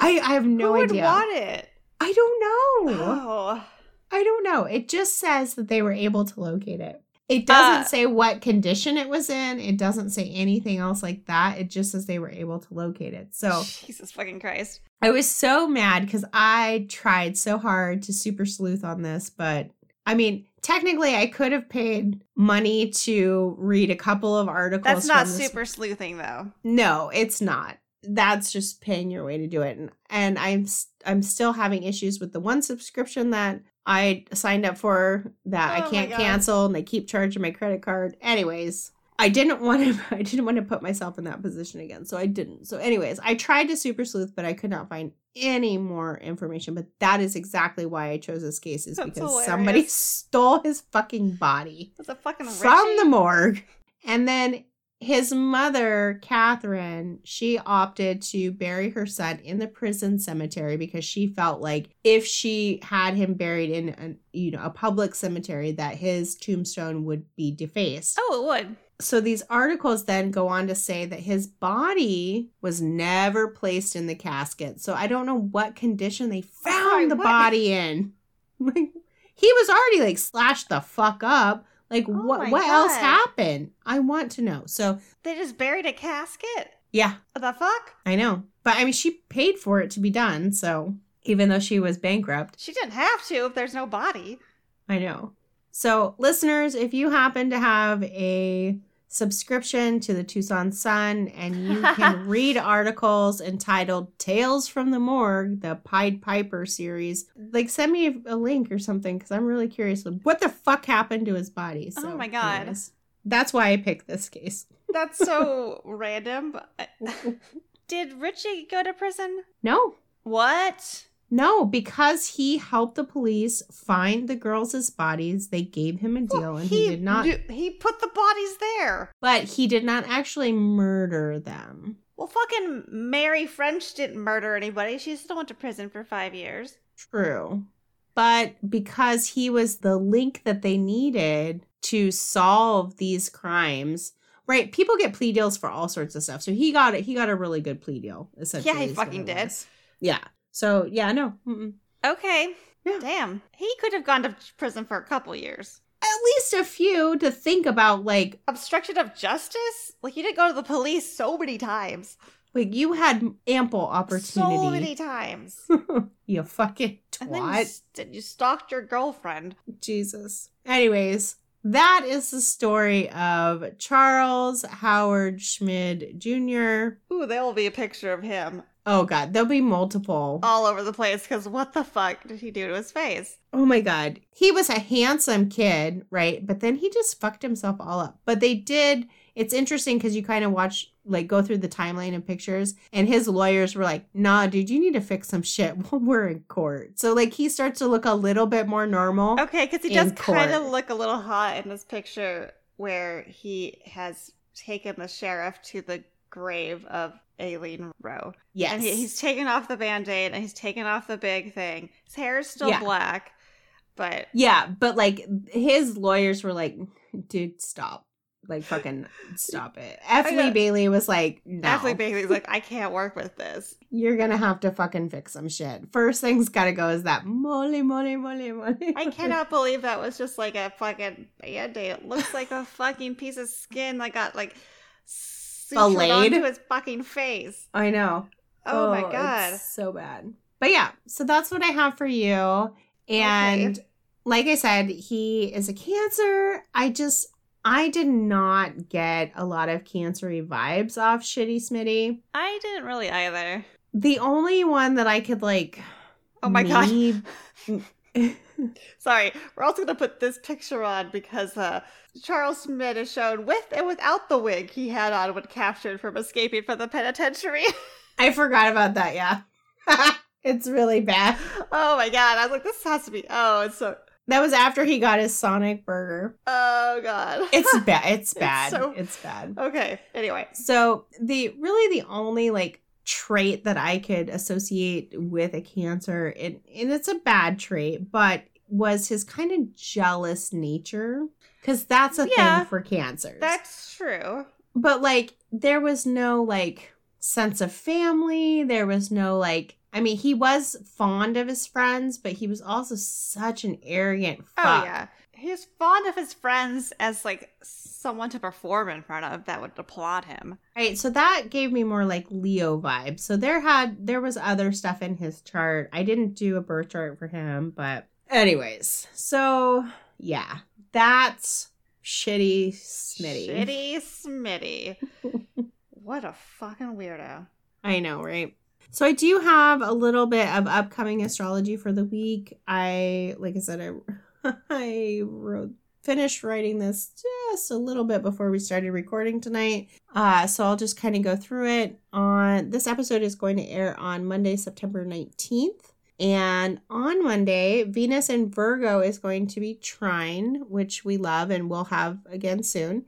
I, I have no Who would idea. want it? I don't know. Oh. I don't know. It just says that they were able to locate it. It doesn't Uh, say what condition it was in. It doesn't say anything else like that. It just says they were able to locate it. So Jesus fucking Christ. I was so mad because I tried so hard to super sleuth on this, but I mean, technically, I could have paid money to read a couple of articles. That's not super sleuthing though. No, it's not. That's just paying your way to do it, and and I'm I'm still having issues with the one subscription that I signed up for that Oh I can't cancel and they keep charging my credit card. Anyways, I didn't want to I didn't want to put myself in that position again. So I didn't. So anyways, I tried to super sleuth but I could not find any more information, but that is exactly why I chose this case is That's because somebody stole his fucking body Was it fucking from Richie? the morgue. And then his mother, Catherine, she opted to bury her son in the prison cemetery because she felt like if she had him buried in an, you know a public cemetery, that his tombstone would be defaced. Oh, it would. So these articles then go on to say that his body was never placed in the casket. So I don't know what condition they found Sorry, the what? body in. He was already like slashed the fuck up. Like Oh what what else happened? I want to know. So They just buried a casket. yeah, What the fuck? I know. But I mean she paid for it to be done, so even though she was bankrupt. She didn't have to if there's no body. I know. So, listeners, if you happen to have a subscription to the Tucson Sun and you can read articles entitled Tales from the Morgue, the Pied Piper series, like send me a link or something because I'm really curious what the fuck happened to his body. Oh my God. anyways, that's why I picked this case. That's so random. but- uh, Did Richie go to prison? No, What? No, because he helped the police find the girls' bodies, they gave him a deal and he, did not, he put the bodies there. but he did not actually murder them. Well, fucking Mary French didn't murder anybody. She still went to prison for five years. True. But because he was the link that they needed to solve these crimes, right? People get plea deals for all sorts of stuff. So he got it. He got a really good plea deal. Essentially, Yeah, he fucking did. Yeah. So yeah, no. Mm-mm. Okay. Yeah. Damn. He could have gone to prison for a couple years. At least a few to think about. Like, Obstruction of justice? Like, he didn't go to the police so many times. like you had ample opportunity. So many times. you fucking twat. And then you, you stalked your girlfriend. Jesus. Anyways, that is the story of Charles Howard Schmid Jr. Ooh, there will be a picture of him Oh god, there'll be multiple. all over the place because what the fuck did he do to his face? Oh my god. He was a handsome kid, right? But then he just fucked himself all up. But they did it's interesting because you kind of watch like go through the timeline of pictures and his lawyers were like, nah, dude, you need to fix some shit while we're in court. So like he starts to look a little bit more normal. Okay, because he does kind of look a little hot in this picture where he has taken the sheriff to the grave of Alleen Rowe. Yes. And he, he's taken off the band aid and he's taken off the big thing. His hair is still Yeah. black, but Yeah, but like his lawyers were like, dude, stop. Like fucking stop it. F. Bailey was like, no. Ashley Bailey's like, I can't work with this. You're gonna have to fucking fix some shit. First thing's gotta go is that mole, mole, mole, mole. I cannot believe that was just like a fucking band aid. It looks like a fucking piece of skin that got like Filleted? onto his fucking face. I know. Oh, my oh, it's god. so bad. But yeah, so that's what I have for you. And Okay. like I said, he is a cancer. I just I did not get a lot of cancery vibes off Shitty Smitty. I didn't really either. The only one that I could like Oh my god. Sorry, we're also gonna put this picture on because uh, Charles Smith is shown with and without the wig he had on when captured from escaping from the penitentiary. I forgot about that, yeah. it's really bad. oh my god! I was like, this has to be. Oh, it's so. That was after he got his Sonic burger. Oh god. It's bad. It's It's bad. so- it's bad. okay. Anyway, So the really the only like trait that I could associate with a cancer, and, and it's a bad trait, but was his kind of jealous nature. Because that's a Yeah. thing for cancers. that's true. but like there was no like sense of family. There was no like I mean, he was fond of his friends, but he was also such an arrogant fuck. Oh yeah, he's fond of his friends as like someone to perform in front of that would applaud him. Right, so that gave me more like Leo vibes. So there had there was other stuff in his chart. I didn't do a birth chart for him, but anyways. So yeah, that's shitty Smitty. Shitty Smitty. what a fucking weirdo. I know, right? So I do have a little bit of upcoming astrology for the week. I, like I said, I, I wrote finished writing this just a little bit before we started recording tonight. Uh, so I'll just kind of go through it. On this episode is going to air on Monday, September 19th. And on Monday, Venus and Virgo is going to be trine, which we love and we'll have again soon.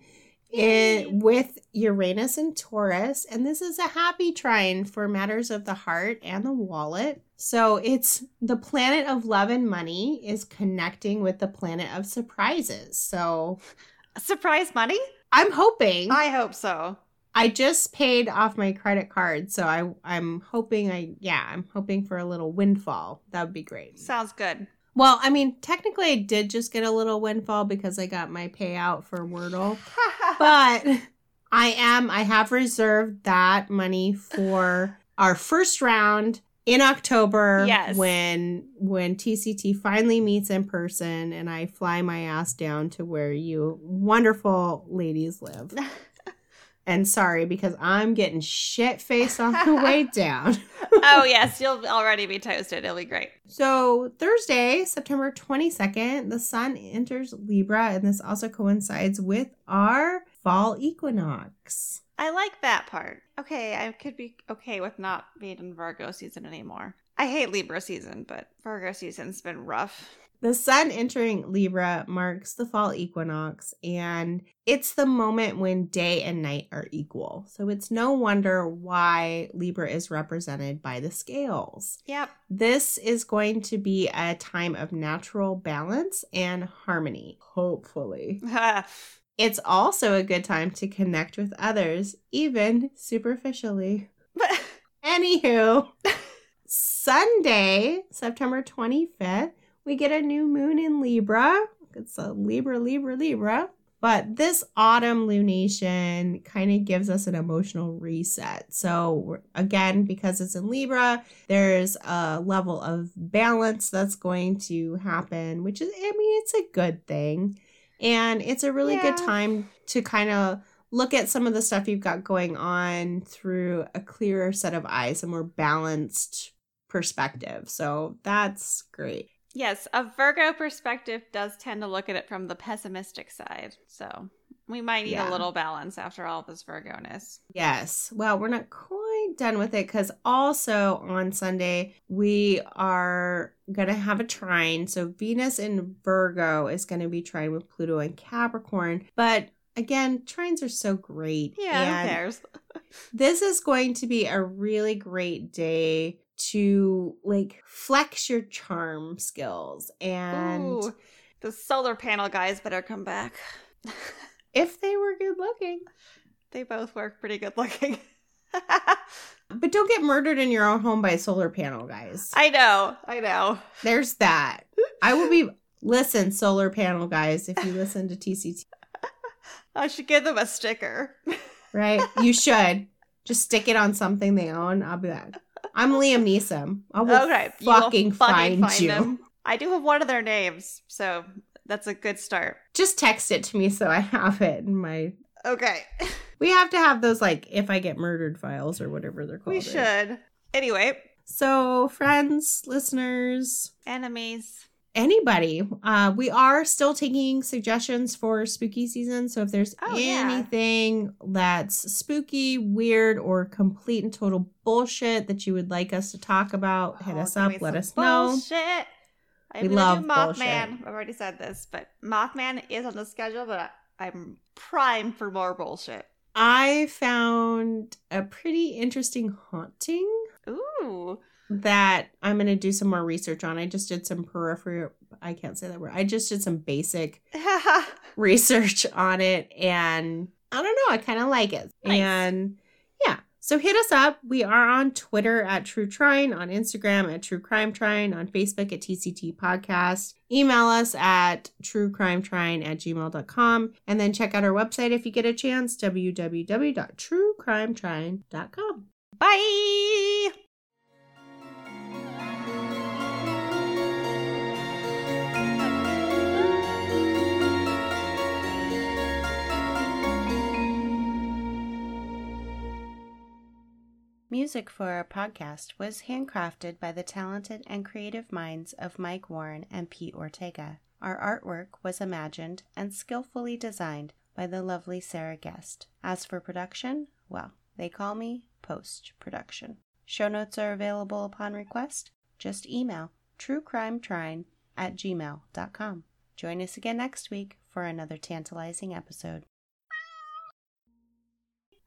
It, with Uranus and Taurus, and this is a happy trine for matters of the heart and the wallet. So it's the planet of love and money is connecting with the planet of surprises. So Surprise money? I'm hoping. I hope so. I just paid off my credit card, so I I'm hoping I yeah, I'm hoping for a little windfall. That would be great. Sounds good. Well, I mean, technically I did just get a little windfall because I got my payout for Wordle. but I am I have reserved that money for our first round in October Yes. when when TCT finally meets in person and I fly my ass down to where you wonderful ladies live. And sorry because I'm getting shit faced on the way down. oh yes, you'll already be toasted. It'll be great. So, Thursday, September 22nd, the sun enters Libra, and this also coincides with our fall equinox. I like that part. Okay, I could be okay with not being in Virgo season anymore. I hate Libra season, but Virgo season's been rough. The sun entering Libra marks the fall equinox, and it's the moment when day and night are equal. So, it's no wonder why Libra is represented by the scales. Yep. This is going to be a time of natural balance and harmony, hopefully. It's also a good time to connect with others, even superficially. Anywho, Sunday, September 25th, we get a new moon in Libra. It's a Libra, Libra, Libra. But this autumn lunation kind of gives us an emotional reset. So, again, because it's in Libra, there's a level of balance that's going to happen, which is, I mean, it's a good thing. And it's a really good time to kind of look at some of the stuff you've got going on through a clearer set of eyes, a more balanced perspective. So that's great. yes, a Virgo perspective does tend to look at it from the pessimistic side. So we might need Yeah. a little balance after all this Virgo-ness. Yes. Well, we're not quite done with it because also on Sunday, we are going to have a trine. So Venus in Virgo is going to be trine with Pluto and Capricorn. But again, trines are so great. Yeah, who cares? this is going to be a really great day to like flex your charm skills and Ooh, the solar panel guys better come back. if they were good looking they both work pretty good looking. but don't get murdered in your own home by solar panel guys I know, I know. there's that i will be listen solar panel guys if you listen to tct I should give them a sticker. right you should just stick it on something they own i'll be like i'm liam neeson i will okay, you will fucking, find, you them. I do have one of their names, so that's a good start. just text it to me so i have it in my Okay, We have to have those like if I get murdered files or whatever they're called. we should. Anyway, So, friends, listeners, enemies. Anybody, uh, we are still taking suggestions for spooky season. So if there's Oh, yeah. anything that's spooky, weird, or complete and total bullshit that you would like us to talk about, hit Oh, us up. Let us know. Bullshit. I'm We love Mothman. bullshit. I've already said this, but Mothman is on the schedule, but I- I'm primed for more bullshit. I found a pretty interesting haunting Ooh. That I'm going to do some more research on. I just did some peripheral, I can't say that word. I just did some basic research on it and I don't know, I kind of like it. Nice. And yeah, so hit us up. We are on Twitter at True Trine, on Instagram at True Crime Trine, on Facebook at TCT Podcast. Email us at truecrimetrine at gmail.com and then check out our website if you get a chance, www.truecrimetrine.com. Bye. Music for our podcast was handcrafted by the talented and creative minds of Mike Warren and Pete Ortega. Our artwork was imagined and skillfully designed by the lovely Sarah Guest. As for production, well, they call me post production. Show notes are available upon request. Just email truecrimetrine at gmail.com. Join us again next week for another tantalizing episode.